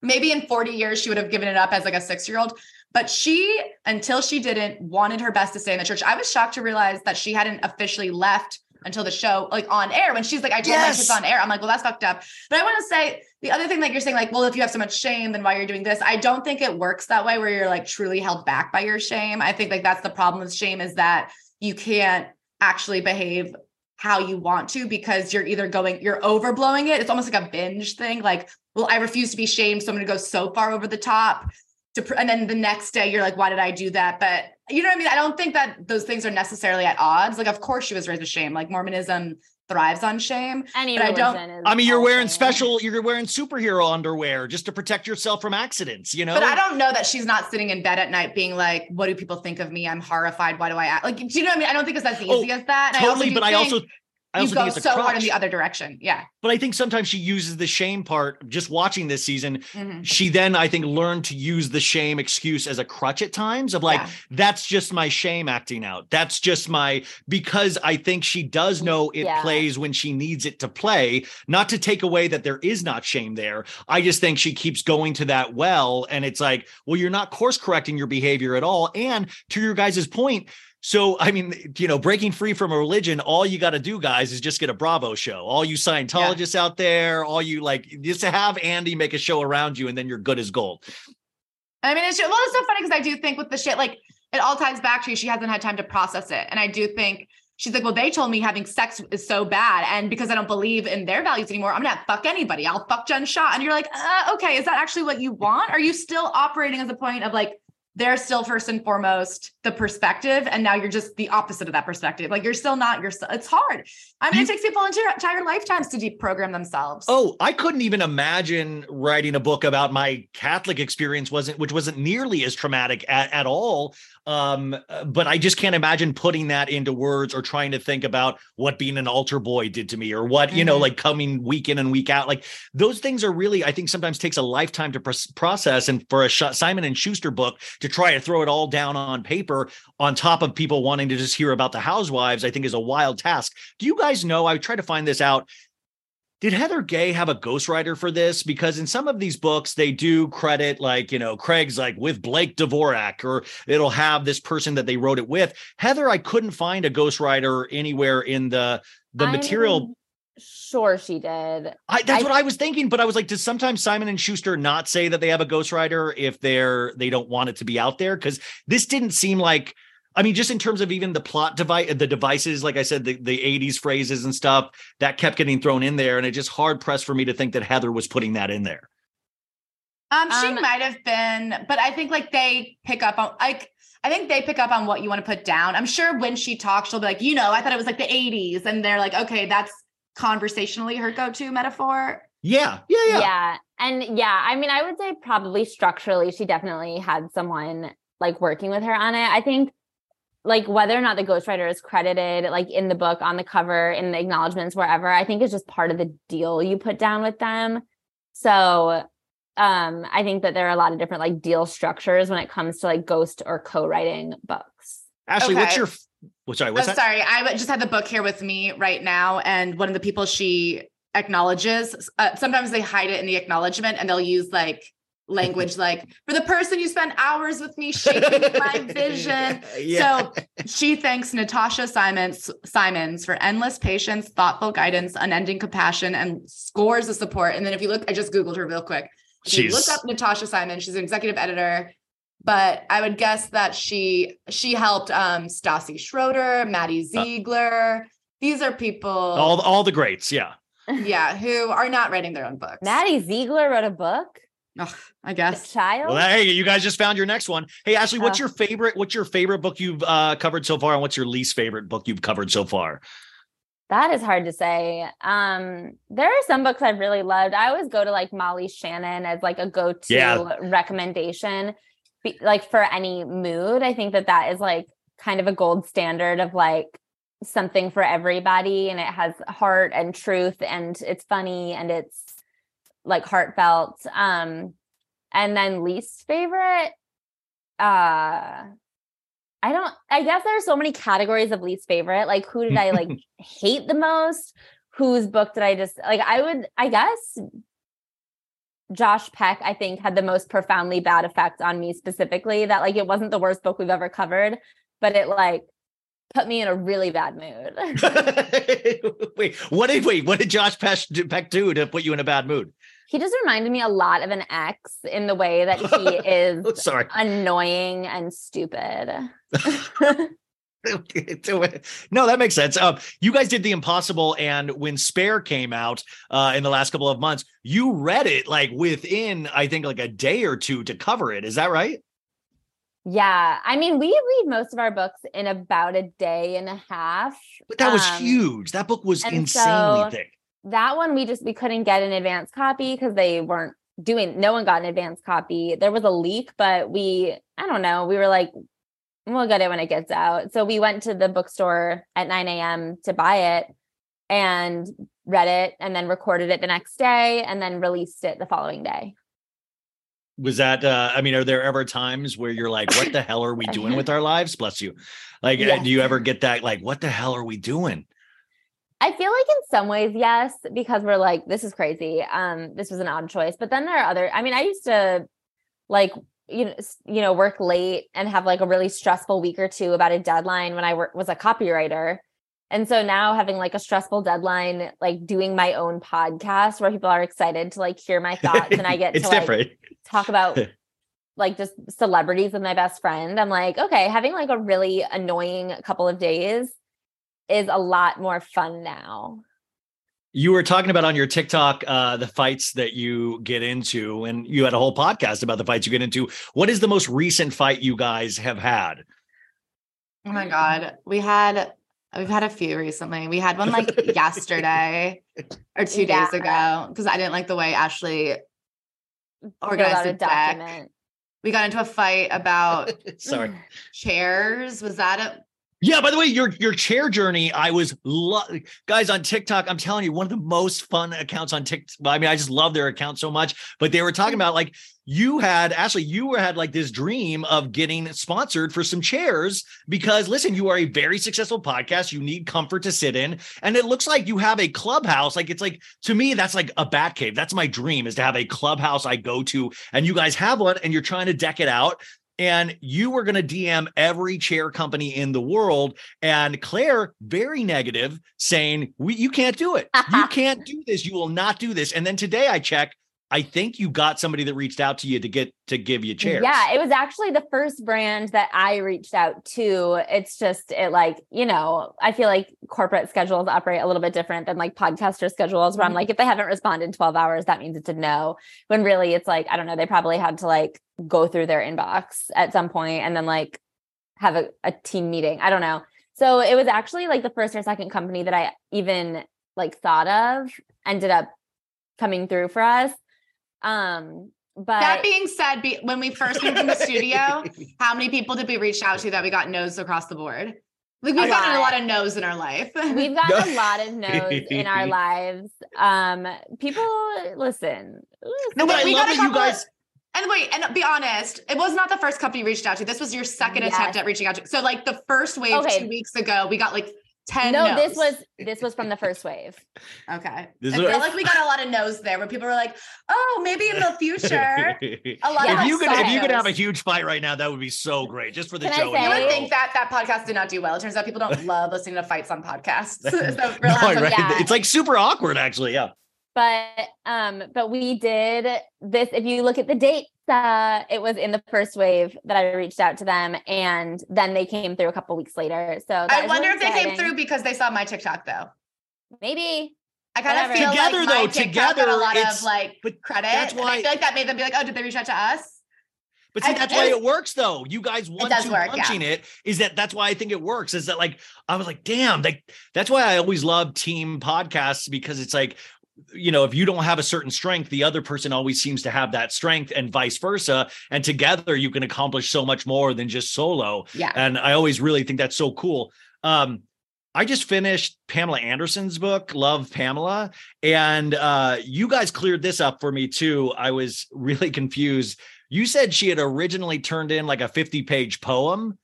Maybe in 40 years, she would have given it up as like a six year old. But she, until she didn't, wanted her best to stay in the church. I was shocked to realize that she hadn't officially left until the show, like on air. When she's like, I told my Yes. kids on air. I'm like, well, that's fucked up. But I want to say the other thing that you're saying, like, well, if you have so much shame, then why you're doing this? I don't think it works that way where you're like truly held back by your shame. I think like that's the problem with shame is that you can't actually behave how you want to because you're either going, you're overblowing it. It's almost like a binge thing. Like, well, I refuse to be shamed. So I'm going to go so far over the top to, pr- and then the next day you're like, why did I do that? But you know what I mean? I don't think that those things are necessarily at odds. Like, of course she was raised with shame. Like Mormonism thrives on shame. Any But I don't- I mean, you're wearing shame. special, you're wearing superhero underwear just to protect yourself from accidents, you know? But I don't know that she's not sitting in bed at night being like, what do people think of me? I'm horrified. Why do I act like, do you know what I mean? I don't think it's as easy Oh, as that. And totally, do but I also I you go think it's a so hard in the other direction. Yeah. But I think sometimes she uses the shame part. Just watching this season, Mhm. she then I think learned to use the shame excuse as a crutch at times of like Yeah. that's just my shame acting out. That's just my because I think she does know it Yeah. plays when she needs it to play. Not to take away that there is not shame there. I just think she keeps going to that well, and it's like, well, you're not course correcting your behavior at all. And to your guys' point. So, I mean, you know, breaking free from a religion, all you got to do, guys, is just get a Bravo show. All you Scientologists out there, all you like, just to have Andy make a show around you, and then you're good as gold. I mean, it's just, well, it's so funny because I do think with the shit, like it all ties back to she hasn't had time to process it. And I do think she's like, well, they told me having sex is so bad. And because I don't believe in their values anymore, I'm gonna fuck anybody. I'll fuck Jen Shah. And you're like, uh, okay, is that actually what you want? Are you still operating as a point of like, they're still first and foremost the perspective, and now you're just the opposite of that perspective. Like you're still not yourself. It's hard. I mean, You- it takes people entire, entire lifetimes to deprogram themselves. Oh, I couldn't even imagine writing a book about my Catholic experience wasn't which wasn't nearly as traumatic at, at all. Um, uh, but I just can't imagine putting that into words or trying to think about what being an altar boy did to me or what, you know, Mhm. like coming week in and week out. Like those things are really, I think sometimes takes a lifetime to process. And for a Simon and Schuster book to try to throw it all down on paper on top of people wanting to just hear about the housewives, I think is a wild task. Do you guys know? I tried to find this out. Did Heather Gay have a ghostwriter for this? Because in some of these books, they do credit, like, you know, Craig's like with Blake Dvorak, or it'll have this person that they wrote it with. Heather, I couldn't find a ghostwriter anywhere in the the material. I'm Sure, she did. I, that's I- what I was thinking, but I was like, does sometimes Simon and Schuster not say that they have a ghostwriter if they're they don't want it to be out there? Because this didn't seem like. I mean, just in terms of even the plot device, the devices, like I said, the, the 80s phrases and stuff that kept getting thrown in there. And it just hard pressed for me to think that Heather was putting that in there. Um, she Um, might have been, but I think like they pick up on like I think they pick up on what you want to put down. I'm sure when she talks, she'll be like, you know, I thought it was like the 80s, and they're like, okay, that's conversationally her go-to metaphor. Yeah. Yeah. Yeah. Yeah. And yeah, I mean, I would say probably structurally, she definitely had someone like working with her on it. I think like whether or not the ghostwriter is credited like in the book, on the cover, in the acknowledgments, wherever, I think is just part of the deal you put down with them. So um I think that there are a lot of different like deal structures when it comes to like ghost or co-writing books. Ashley, what's your, well, sorry, what's oh, that? sorry, I just had the book here with me right now, and one of the people she acknowledges. Uh, sometimes they hide it in the acknowledgement, and they'll use like language like for the person you spent hours with me shaping my vision. Yeah. So she thanks Natasha Simons Simons for endless patience, thoughtful guidance, unending compassion, and scores of support. And then if you look, I just Googled her real quick. she you look up Natasha Simon, she's an executive editor. But I would guess that she she helped um Stassi Schroeder, Maddie Ziegler. These are people, all all the greats. Yeah. yeah, who are not writing their own books. Maddie Ziegler wrote a book. Ugh, I A guess. child. Well, hey, you guys just found your next one. Hey, Ashley, what's Oh. your favorite? What's your favorite book you've uh, covered so far, and what's your least favorite book you've covered so far? That is hard to say. Um, there are some books I've really loved. I always go to like Molly Shannon as like a go-to Yeah. recommendation, be, like for any mood. I think that that is like kind of a gold standard of like something for everybody, and it has heart and truth, and it's funny and it's like heartfelt. Um, and then least favorite, uh I don't I guess there are so many categories of least favorite. Like who did I like hate the most? Whose book did I just like I would I guess Josh Peck I think had the most profoundly bad effect on me specifically that like it wasn't the worst book we've ever covered, but it like put me in a really bad mood. wait, what did wait? What did Josh Peck do, Peck do to put you in a bad mood? He just reminded me a lot of an ex in the way that he is Oh, sorry. annoying and stupid. no, that makes sense. Um, you guys did the impossible, and when Spare came out uh, in the last couple of months, you read it like within, I think, like a day or two to cover it. Is that right? Yeah, I mean, we read most of our books in about a day and a half. But that was Um, huge. That book was insanely so- thick. That one we just we couldn't get an advance copy because they weren't doing. No one got an advance copy. There was a leak, but we I don't know. We were like, we'll get it when it gets out. So we went to the bookstore at 9 a.m. to buy it and read it, and then recorded it the next day, and then released it the following day. Was that? uh I mean, are there ever times where you're like, "What the hell are we doing with our lives?" Bless you. Like, uh, Yes. do you ever get that? Like, what the hell are we doing? I feel like in some ways, yes, because we're like, this is crazy. Um, this was an odd choice. But then there are other, I mean, I used to like, you know, you know, work late and have like a really stressful week or two about a deadline when I wor- was a copywriter. And so now having like a stressful deadline, like doing my own podcast where people are excited to like hear my thoughts and I get to like talk about like just celebrities with my best friend. I'm like, okay, having like a really annoying couple of days is a lot more fun now. You were talking about on your TikTok uh, the fights that you get into, and you had a whole podcast about the fights you get into. What is the most recent fight you guys have had? Oh my god, we had we've had a few recently. We had one like yesterday or two days ago because I didn't like the way Ashley organized out the deck. document. We got into a fight about Sorry. chairs. Was that a Yeah. By the way, your your chair journey, I was lo- guys on TikTok. I'm telling you, one of the most fun accounts on TikTok. I mean, I just love their account so much. But they were talking hmm. about like you had Ashley, you were had like this dream of getting sponsored for some chairs because listen, you are a very successful podcast. You need comfort to sit in, and it looks like you have a clubhouse. Like it's like to me, that's like a bat cave. That's my dream is to have a clubhouse I go to, and you guys have one, and you're trying to deck it out and you were going to DM every chair company in the world. And Claire, very negative, saying, we, You can't do it. You can't do this. You will not do this. And then today I check, I think you got somebody that reached out to you to get to give you chairs. Yeah, it was actually the first brand that I reached out to. It's just it like, you know, I feel like corporate schedules operate a little bit different than like podcaster schedules where I'm mm-hmm. like, if they haven't responded in 12 hours, that means it's a no. When really it's like, I don't know, they probably had to like go through their inbox at some point and then like have a, a team meeting. I don't know. So it was actually like the first or second company that I even like thought of ended up coming through for us. Um, but that being said, be, when we first moved in the studio, how many people did we reach out to that we got no's across the board? Like we've A gotten a lot. lot of no's in our life. We've got a lot of no's in our lives. Um, people listen. No, but I We love got that you couple of- guys. And wait, and be honest, it was not the first company you reached out to. This was your second attempt at reaching out to. So, like the first wave Okay. two weeks ago, we got like 10 no, no's. this was this was from the first wave. okay. This I is- feel like we got a lot of no's there where people were like, oh, maybe in the future. A lot Yeah. of if you could, if you could have a huge fight right now, that would be so great, just for the Can I show. say- You would think that that podcast did not do well. It turns out people don't love listening to fights on podcasts. so No, right? yeah. It's like super awkward, actually. Yeah. But um, but we did this. If you look at the dates, uh, it was in the first wave that I reached out to them, and then they came through a couple weeks later. So I wonder really if they came through because they saw my TikTok though. Maybe I kind of Whatever. feel Together, like though, my TikTok got together, a lot it's- of like but credit. that's and I feel like that made them be like, oh, did they reach out to us? But see, I- that's it why was- it works, though. You guys one does two work, yeah. it is that that's why I think it works. Is that like I was like, damn, like that's why I always love team podcasts because it's like, you know, if you don't have a certain strength, the other person always seems to have that strength, and vice versa. And together, you can accomplish so much more than just solo. Yeah. And I always really think that's so cool. Um, I just finished Pamela Anderson's book, Love Pamela, and uh, you guys cleared this up for me too. I was really confused. You said she had originally turned in like a 50 page poem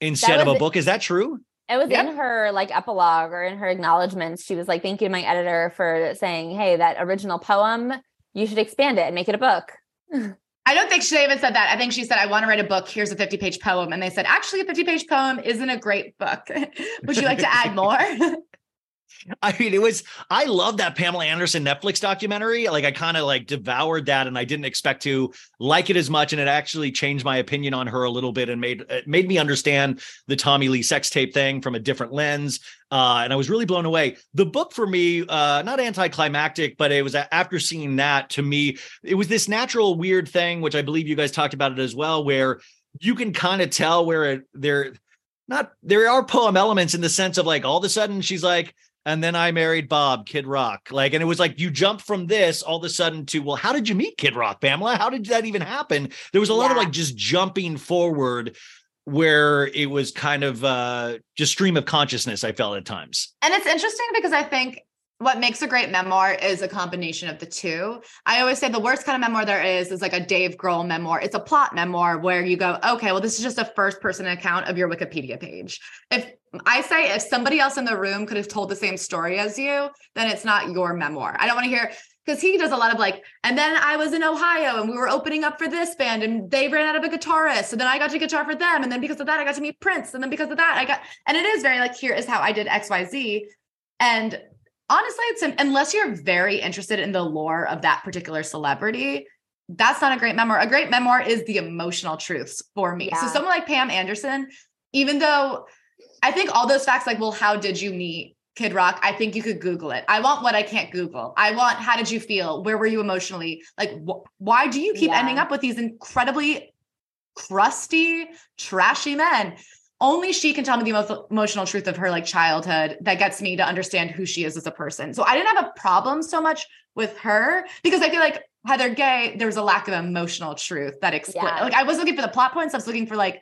instead of a book. Is that true? It was Yep. in her like epilogue or in her acknowledgments. She was like, "Thank you to my editor for saying, hey, that original poem, you should expand it and make it a book." I don't think she even said that. I think she said, I want to write a book. Here's a 50 page poem. And they said, actually, a 50 page poem isn't a great book. Would you like to add more? I mean, it was, I love that Pamela Anderson Netflix documentary. Like, I kind of like devoured that and I didn't expect to like it as much. And it actually changed my opinion on her a little bit and made, it made me understand the Tommy Lee sex tape thing from a different lens. Uh, and I was really blown away. The book for me, uh, not anticlimactic, but it was after seeing that to me, it was this natural weird thing, which I believe you guys talked about it as well, where you can kind of tell where it, there, not, there are poem elements in the sense of like all of a sudden she's like, and then I married Bob, Kid Rock. Like, and it was like you jump from this all of a sudden to, well, how did you meet Kid Rock, Pamela? How did that even happen? There was a lot of like just jumping forward where it was kind of uh just stream of consciousness, I felt at times. And it's interesting because I think what makes a great memoir is a combination of the two. I always say the worst kind of memoir there is is like a Dave Grohl memoir. It's a plot memoir where you go, okay, well, this is just a first person account of your Wikipedia page. If I say if somebody else in the room could have told the same story as you, then it's not your memoir. I don't want to hear because he does a lot of like, and then I was in Ohio and we were opening up for this band and they ran out of a guitarist. So then I got to guitar for them. And then because of that, I got to meet Prince. And then because of that, I got, and it is very like, here is how I did XYZ. And honestly, it's unless you're very interested in the lore of that particular celebrity, that's not a great memoir. A great memoir is the emotional truths for me. So someone like Pam Anderson, even though I think all those facts, like, well, how did you meet Kid Rock? I think you could Google it. I want what I can't Google. I want how did you feel? Where were you emotionally? Like, wh- why do you keep Yeah. ending up with these incredibly crusty, trashy men? Only she can tell me the emo- emotional truth of her like childhood that gets me to understand who she is as a person. So I didn't have a problem so much with her because I feel like Heather Gay, there was a lack of emotional truth that explained. Yeah. Like I was looking for the plot points. I was looking for like,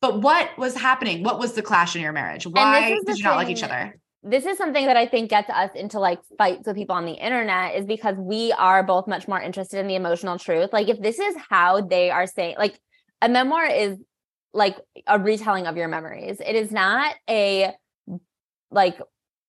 but what was happening? What was the clash in your marriage? Why did you not like each other? this is something that I think gets us into like fights with people on the internet is because we are both much more interested in the emotional truth. Like if this is how they are saying like a memoir is like a retelling of your memories. It is not a like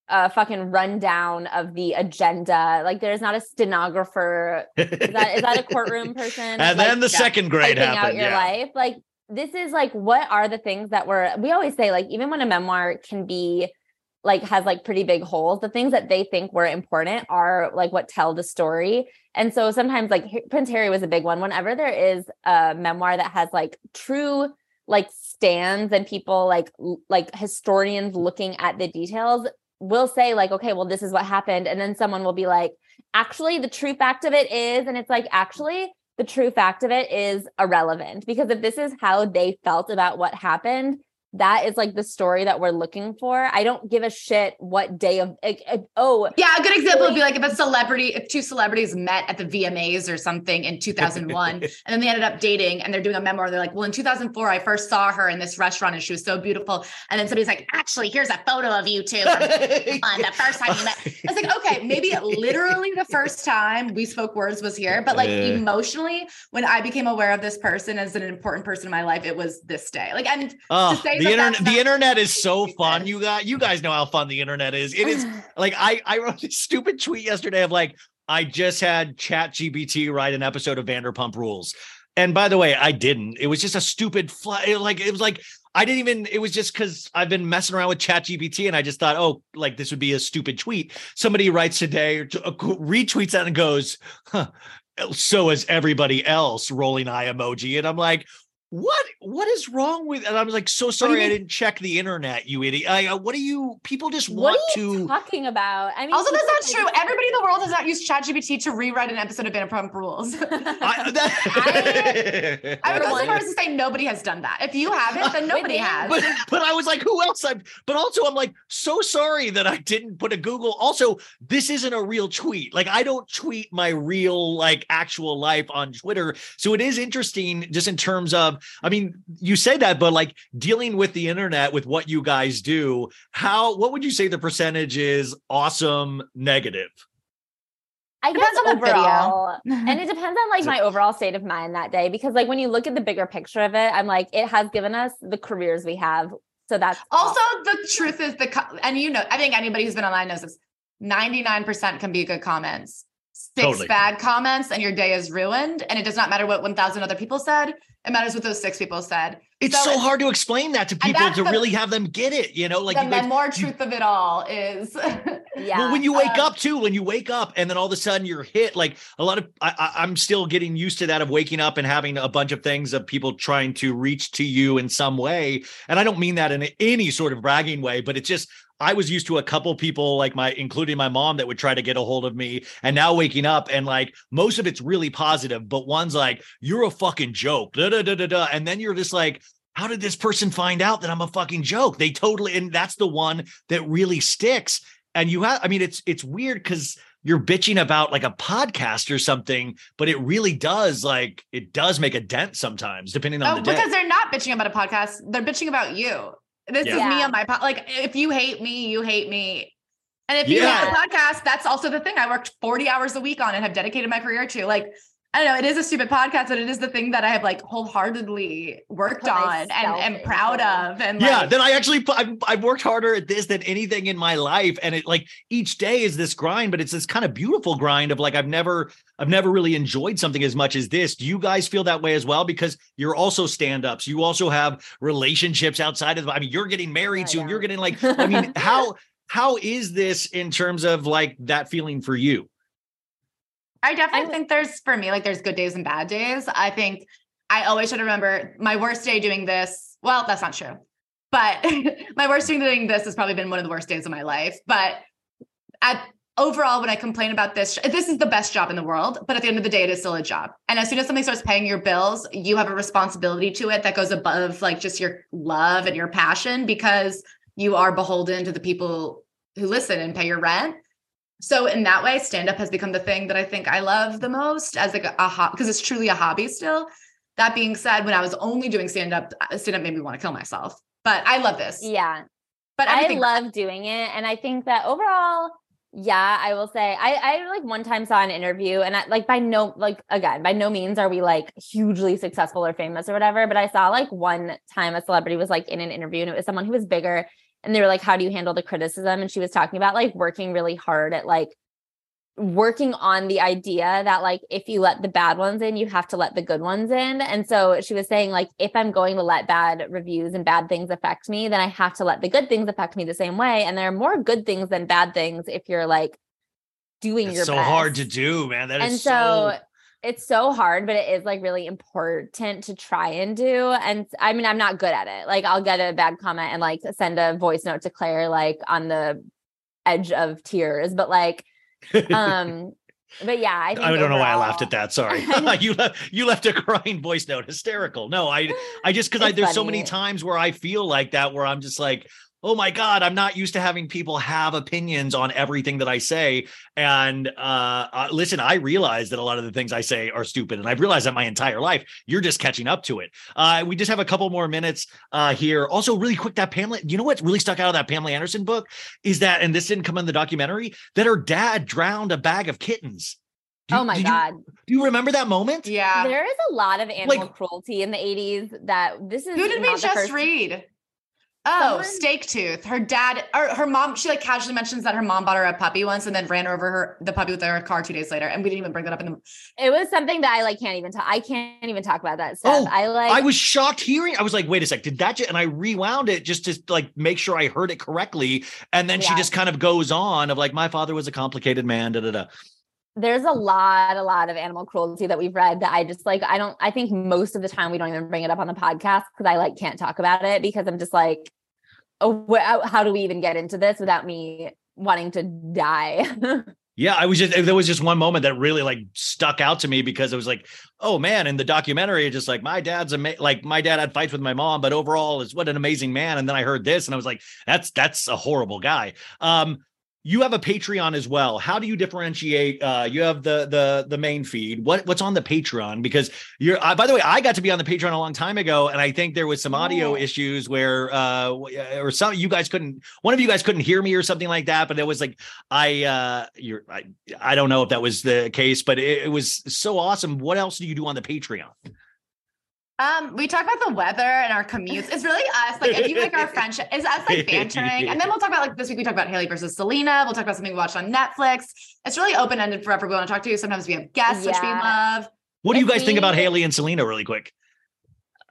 a fucking rundown of the agenda. Like there's not a stenographer. Is that is that a courtroom person? and Like, then the second grade typing out your Yeah. life. Like this is like what are the things that were we always say like even when a memoir can be like has like pretty big holes the things that they think were important are like what tell the story. And so sometimes like prince harry was a big one. Whenever there is a memoir that has like true like stands and people like like historians looking at the details will say like okay well this is what happened. And then someone will be like actually the true fact of it is and it's like actually the true fact of it is irrelevant because if this is how they felt about what happened that is like the story that we're looking for i don't give a shit what day of like, uh, oh Yeah, a good example would be like if a celebrity, if two celebrities met at the VMAs or something in 2001, and then they ended up dating and they're doing a memoir. They're like, well, in 2004, I first saw her in this restaurant and she was so beautiful. And then somebody's like, actually, here's a photo of you two on the first time you met. I was like, okay, maybe literally the first time we spoke words was here, but like Yeah. emotionally, when I became aware of this person as an important person in my life, it was this day. Like, and Oh, to say say the internet the internet is so fun you guys you guys know how fun the internet is. It is like i i wrote this stupid tweet yesterday of like i just had ChatGPT write an episode of vanderpump rules. And by the way i didn't. It was just a stupid fly like it was like i didn't even it was just because i've been messing around with ChatGPT and i just thought oh like this would be a stupid tweet. Somebody writes today or uh, retweets that and goes huh, so is everybody else rolling eye emoji. And i'm like what what is wrong with and i was like so sorry i didn't check the internet you idiot I, uh, what do you people just What want are you to talking about? I mean, Also, that's not people- true. Everybody in the world has not used ChatGPT to rewrite an episode of Vanderpump Rules. I, that, I would go so far as to say nobody has done that. If you haven't, then nobody has. but but I was like, who else? i'm but also I'm like, so sorry that I didn't put a Google. Also, this isn't a real tweet. Like I don't tweet my real like actual life on Twitter. So it is interesting just in terms of, I mean, you say that, but like dealing with the internet with what you guys do, how what would you say the percentage is awesome negative? I guess Depends on the video. overall, and it depends on like my overall state of mind that day because like when you look at the bigger picture of it, I'm like, it has given us the careers we have. So that's Also, the truth is the co- and you know, I think anybody who's been online knows this. Ninety nine percent can be good comments. Six Totally. bad comments, and your day is ruined. And it does not matter what one thousand other people said. It matters what those six people said. It's So so, it's- hard to explain that to people to the- really have them get it, you know, like the you guys- memoir you- truth of it all is yeah. Well, when you wake Uh, up too, when you wake up and then all of a sudden you're hit, like a lot of, I, I, I'm still getting used to that of waking up and having a bunch of things of people trying to reach to you in some way. And I don't mean that in any sort of bragging way, but it's just, I was used to a couple people like my, including my mom that would try to get a hold of me. And now waking up and like most of it's really positive, but one's like, you're a fucking joke. Da, da, da, da, da. And then you're just like, how did this person find out that I'm a fucking joke? They totally, and that's the one that really sticks and you have i mean it's it's weird because you're bitching about like a podcast or something but it really does like it does make a dent sometimes depending on Oh, the day because they're not bitching about a podcast. They're bitching about you. This is me on my pod. Like, if you hate me, you hate me. And if you Yeah. hate the podcast, that's also the thing. I worked 40 hours a week on and have dedicated my career to. Like, I don't know, it is a stupid podcast, but it is the thing that I have like wholeheartedly worked on myself and am proud of. And yeah like, then i actually pu- I've, I've worked harder at this than anything in my life and it like each day is this grind but it's this kind of beautiful grind of like i've never i've never really enjoyed something as much as this. Do you guys feel that way as well? Because you're also stand-ups. You also have relationships outside of i mean you're getting married I soon know. you're getting like i mean how how is this in terms of like that feeling for you I definitely I'm- think there's for me, like there's good days and bad days. I think I always should remember my worst day doing this. Well, that's not true. But my worst day doing this has probably been one of the worst days of my life. But at overall, when I complain about this, this is the best job in the world. But at the end of the day, it is still a job. And as soon as something starts paying your bills, you have a responsibility to it that goes above like just your love and your passion because you are beholden to the people who listen and pay your rent. So in that way, stand up has become the thing that I think I love the most as like a, a hobby because it's truly a hobby still. That being said, when I was only doing stand up, uh, stand up made me want to kill myself. But I love this. yeah. But I love doing it. And I think that overall, yeah, I will say I, I like one time saw an interview and I like by no like again, by no means are we like hugely successful or famous or whatever. But I saw like one time a celebrity was like in an interview and it was someone who was bigger and they were like, How do you handle the criticism? And she was talking about like working really hard at like working on the idea that like if you let the bad ones in you have to let the good ones in and so she was saying like if i'm going to let bad reviews and bad things affect me then i have to let the good things affect me the same way and there are more good things than bad things if you're like doing it's your so best. hard to do man That is and so, so it's so hard but it is like really important to try and do and i mean i'm not good at it like i'll get a bad comment and like send a voice note to claire like on the edge of tears but like um but yeah i think I don't know why I laughed at that. Sorry, you left you left a crying voice note, hysterical. No, I I just because there's so many times where I feel like that where I'm just like, oh my god, I'm not used to having people have opinions on everything that I say. And uh, uh listen, I realize that a lot of the things I say are stupid, and I've realized that my entire life. You're just catching up to it. Uh, we just have a couple more minutes uh here. Also, really quick, that Pamela, you know what really stuck out of that Pamela Anderson book is that, and this didn't come in the documentary, that her dad drowned a bag of kittens. Do oh my did you- god do you remember that moment? yeah. there is a lot of animal Like- cruelty in the 80s that this is Who did we not the just first- read? Oh, Someone- steak tooth. Her dad or her mom, she like casually mentions that her mom bought her a puppy once and then ran over her the puppy with her car two days later. And we didn't even bring that up in the It was something that I like can't even talk. I can't even talk about that stuff. Oh, I like. I was shocked hearing. I was like, "Wait a sec, did that?" Just, and I rewound it just to like make sure I heard it correctly. And then she just kind of goes on of like, "My father was a complicated man." Da da da. there's a lot, a lot of animal cruelty that we've read that I just like. I don't. I think most of the time we don't even bring it up on the podcast because I like can't talk about it because I'm just like, how do we even get into this without me wanting to die? Yeah, I was just there was just one moment that really like stuck out to me because it was like, oh man, in the documentary, just like my dad's ama- like my dad had fights with my mom, but overall is what an amazing man. And then I heard this and I was like, that's that's a horrible guy. Um, you have a Patreon as well. How do you differentiate? Uh, you have the the the main feed. What what's on the Patreon? Because you're. Uh, by the way, I got to be on the Patreon a long time ago, and I think there was some audio Yeah. issues where, uh, or some you guys couldn't. One of you guys couldn't hear me or something like that. But it was like I, uh, you're. I, I don't know if that was the case, but it, it was so awesome. What else do you do on the Patreon? Um, we talk about the weather and our commutes. It's really us. Like, if you like our friendship, it's us like bantering. And then we'll talk about like this week we talk about Hailey versus Selena. We'll talk about something we watched on Netflix. It's really open ended for everyone we want to talk to. You. Sometimes we have guests, which we love. What do you guys think about Hailey and Selena? Really quick.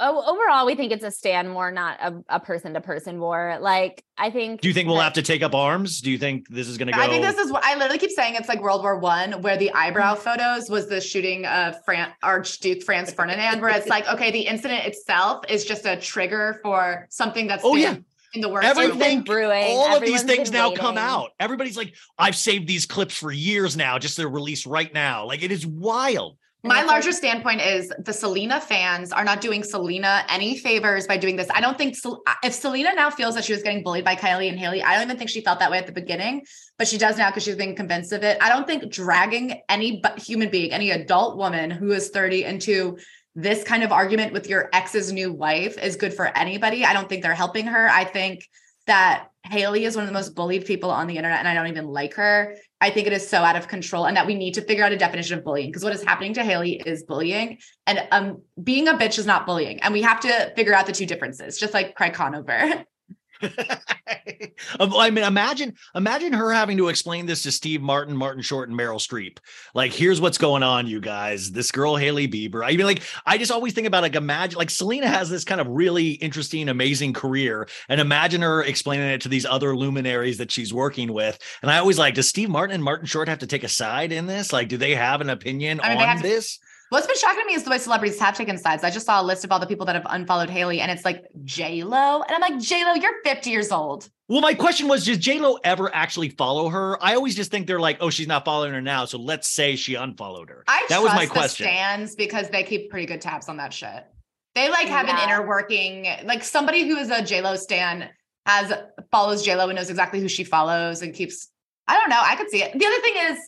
Oh, overall, we think it's a stand war, not a, a person to person war. Like, I think. Do you think we'll that- have to take up arms? Do you think this is going to go? I think this is what I literally keep saying. It's like World War One, where the eyebrow mm-hmm. photos was the shooting of Fran- Archduke Franz Ferdinand, where it's like, okay, the incident itself is just a trigger for something that's Oh, been yeah. in the works. Everything- brewing. all of these things been now come out. Everybody's like, I've saved these clips for years now, just to release right now. Like it is wild. And My it's like- larger standpoint is the Selena fans are not doing Selena any favors by doing this. I don't think Sel- if Selena now feels that she was getting bullied by Kylie and Hailey, I don't even think she felt that way at the beginning, but she does now because she's being convinced of it. I don't think dragging any bu- human being, any adult woman who is 30 into this kind of argument with your ex's new wife is good for anybody. I don't think they're helping her. I think that Hailey is one of the most bullied people on the internet and I don't even like her. I think it is so out of control and that we need to figure out a definition of bullying because what is happening to Hailey is bullying and um being a bitch is not bullying and we have to figure out the two differences just like Craig Conover. I mean, imagine, imagine her having to explain this to Steve Martin, Martin Short, and Meryl Streep. Like, here's what's going on, you guys. This girl, Hailey Bieber. I mean, like, I just always think about like, imagine, like, Selena has this kind of really interesting, amazing career, and imagine her explaining it to these other luminaries that she's working with. And I always like, does Steve Martin and Martin Short have to take a side in this? Like, do they have an opinion I mean, on this? What's been shocking to me is the way celebrities have taken sides. I just saw a list of all the people that have unfollowed Hailey and it's like J Lo and I'm like J Lo, you're 50 years old. Well, my question was, does J Lo ever actually follow her? I always just think they're like, oh, she's not following her now, so let's say she unfollowed her. I that trust was my the question. stands because they keep pretty good tabs on that shit. They like have Yeah. an inner working, like somebody who is a J Lo stan has follows J Lo and knows exactly who she follows and keeps. I don't know. I could see it. The other thing is,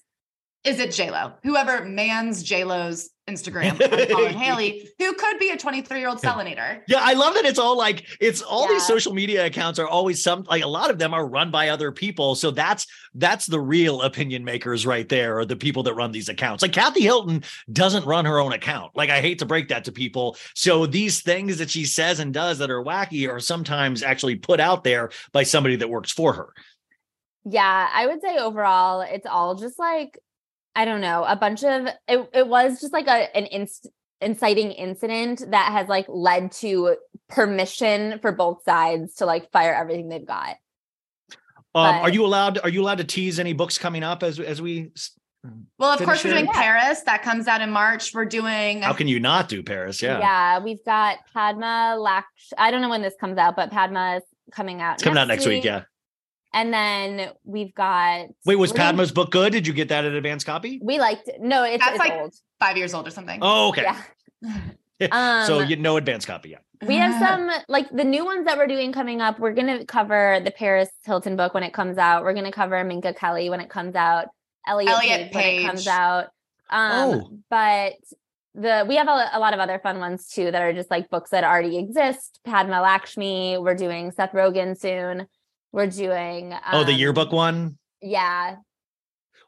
is it J Lo? Whoever mans J Lo's Instagram, following Hailey, who could be a 23 year old Selenator. Yeah, I love that it's all like it's all these social media accounts are always some like a lot of them are run by other people. So that's that's the real opinion makers right there, or the people that run these accounts. Like Kathy Hilton doesn't run her own account. Like I hate to break that to people. So these things that she says and does that are wacky are sometimes actually put out there by somebody that works for her. Yeah, I would say overall, it's all just like I don't know, a bunch of it. It was just like a an inst- inciting incident that has like led to permission for both sides to like fire everything they've got. Um, are you allowed? Are you allowed to tease any books coming up as as we? Well, of Finish course, we're doing Yeah. Paris. That comes out in March. We're doing. How can you not do Paris? Yeah, Yeah, we've got Padma Laksh. I don't know when this comes out, but Padma is coming out. it's coming out next week. Yeah. And then we've got. Wait, was we're doing- Padma's book good? Did you get that at advance copy? We liked it. No, it's, That's it's like- old. five years old or something. Oh, okay. Yeah. so Um, you no advance copy yet. We have some like the new ones that we're doing coming up. We're gonna cover the Paris Hilton book when it comes out. We're gonna cover Minka Kelly when it comes out. Elliot, Elliot Page, when it comes Page. out. Um, Oh. but the we have a, a lot of other fun ones too that are just like books that already exist. Padma Lakshmi. We're doing Seth Rogen soon. We're doing oh, the um, yearbook one. Yeah,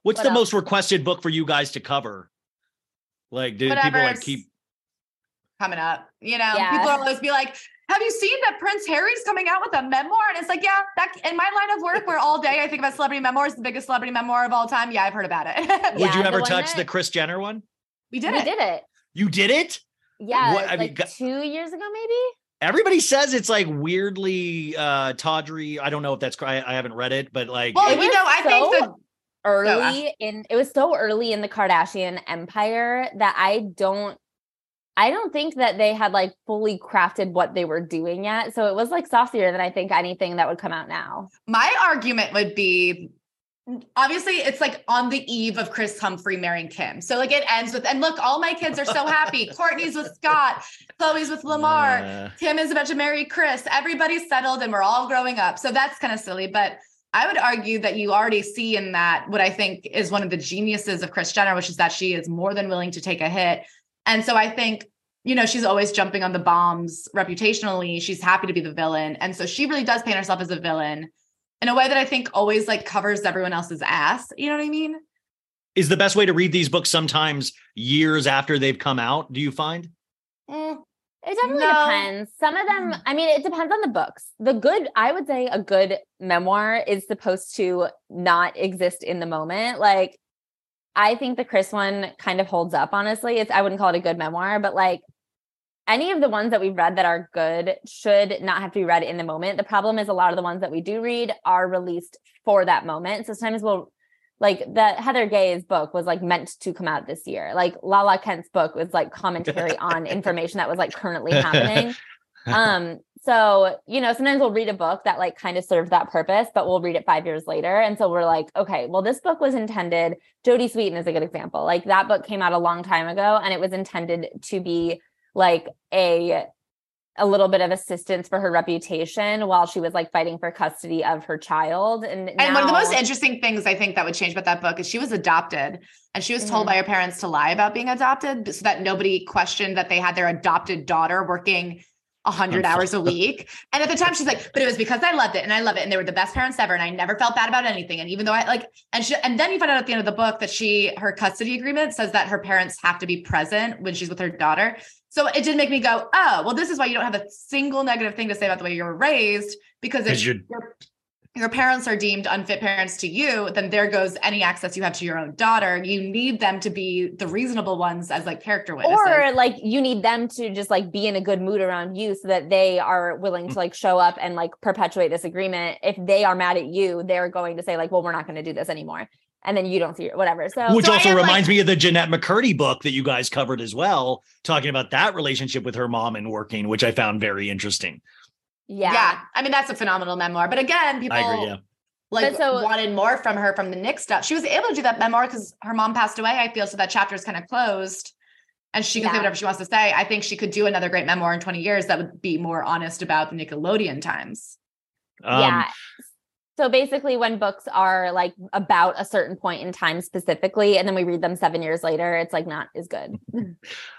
What's what the else? most requested book for you guys to cover? Like, do people like keep? coming up. You know, Yeah. people always be like, have you seen that Prince Harry's coming out with a memoir? And it's like, yeah, that in my line of work where all day I think about celebrity memoirs, the biggest celebrity memoir of all time. Yeah, I've heard about it. Would you ever one touch that- the Kris Jenner one? we did it. we it. did it. You did it? Yeah, What- I mean, like go- two years ago, maybe. Everybody says it's like weirdly uh tawdry. I don't know if that's I, I haven't read it, but like Well, It you was know, I think the early in it was so early in the Kardashian empire that I don't I don't think that they had like fully crafted what they were doing yet. So it was like saucier than I think anything that would come out now. my argument would be obviously it's like on the eve of Kris Humphries marrying Kim. So like it ends with and look, all my kids are so happy. Kourtney's with Scott, Khloé's with Lamar. Uh, Kim is about to marry Chris. Everybody's settled and we're all growing up. So that's kind of silly. But I would argue that you already see in that what I think is one of the geniuses of Kris Jenner, which is that she is more than willing to take a hit. And so I think, you know, she's always jumping on the bombs reputationally. She's happy to be the villain. And so she really does paint herself as a villain in a way that I think always like covers everyone else's ass. You know what I mean? is the best way to read these books sometimes years after they've come out, do you find? Mm, It definitely No. depends. Some of them, I mean, it depends on the books. The good, I would say a good memoir is supposed to not exist in the moment. Like, I think the Kris one kind of holds up, honestly. It's, I wouldn't call it a good memoir, but like any of the ones that we've read that are good should not have to be read in the moment. The problem is a lot of the ones that we do read are released for that moment. So sometimes we'll, like that Heather Gay's book was like meant to come out this year. Like Lala Kent's book was like commentary on information that was like currently happening. Um, so you know, sometimes we'll read a book that like kind of served that purpose, but we'll read it five years later. And so we're like, okay, well, this book was intended. Jodie Sweetin is a good example. Like that book came out a long time ago and it was intended to be like a a little bit of assistance for her reputation while she was like fighting for custody of her child. And, And one of the most interesting things I think that would change about that book is she was adopted and she was told Mhm. by her parents to lie about being adopted so that nobody questioned that they had their adopted daughter working a hundred hours a week. And at the time she's like, but it was because I loved it and I love it. And they were the best parents ever. And I never felt bad about anything. And even though I like, and she, and then you find out at the end of the book that she, her custody agreement says that her parents have to be present when she's with her daughter. So it did make me go, oh, well, this is why you don't have a single negative thing to say about the way you were raised because if you're- your your parents are deemed unfit parents to you, then there goes any access you have to your own daughter. You need them to be the reasonable ones as like character witnesses. or like you need them to just like be in a good mood around you so that they are willing to like show up and like perpetuate this agreement if they are mad at you they're going to say like well we're not going to do this anymore and then you don't see whatever so Which So also am, like- reminds me of the Jennette McCurdy book that you guys covered as well, talking about that relationship with her mom and working, which I found very interesting. yeah, yeah. I mean, that's a phenomenal memoir. But again, people I agree. Yeah. like so- wanted more from her from the Nick stuff. She was able to do that memoir because her mom passed away, I feel. So that chapter is kind of closed. And she can say whatever she wants to say. I think she could do another great memoir in 20 years that would be more honest about the Nickelodeon times. Um, yeah so basically when books are like about a certain point in time specifically and then we read them seven years later it's like not as good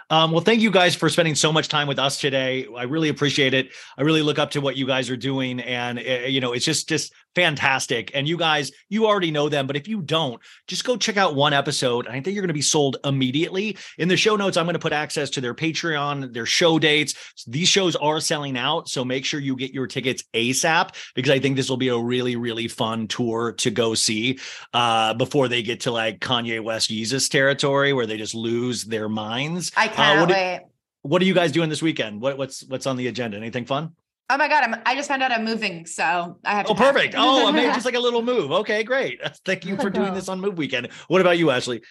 Um, well, thank you guys for spending so much time with us today. I really appreciate it. I really look up to what you guys are doing, and uh, you know, it's just just fantastic. And you guys, you already know them, but if you don't, just go check out one episode. I think you're going to be sold immediately. In the show notes, I'm going to put access to their Patreon, their show dates. These shows are selling out, so make sure you get your tickets ASAP because I think this will be a really really fun tour to go see uh, before they get to like Kanye West Jesus territory where they just lose their minds. I Uh, cannot what do- what are you guys doing this weekend? What, what's what's on the agenda? Anything fun? Oh my God. I'm, I just found out I'm moving. So I have to. Oh, pack. perfect. Oh, I mean, just like a little move. Okay, great. Thank you for doing this on Move Weekend. What about you, Ashley?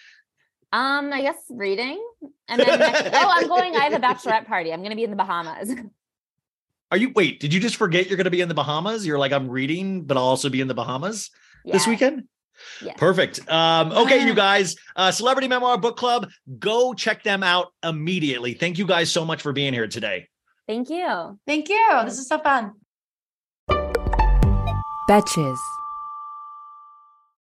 um i guess reading and then next, oh i'm going i have a bachelorette party i'm going to be in the bahamas Are you wait? Did you just forget you're going to be in the Bahamas? You're like, I'm reading, but I'll also be in the Bahamas this weekend. Yeah. Perfect. Um, okay, you guys, uh, Celebrity Memoir Book Club, go check them out immediately. Thank you guys so much for being here today. thank you Thank you. This is so fun. Betches.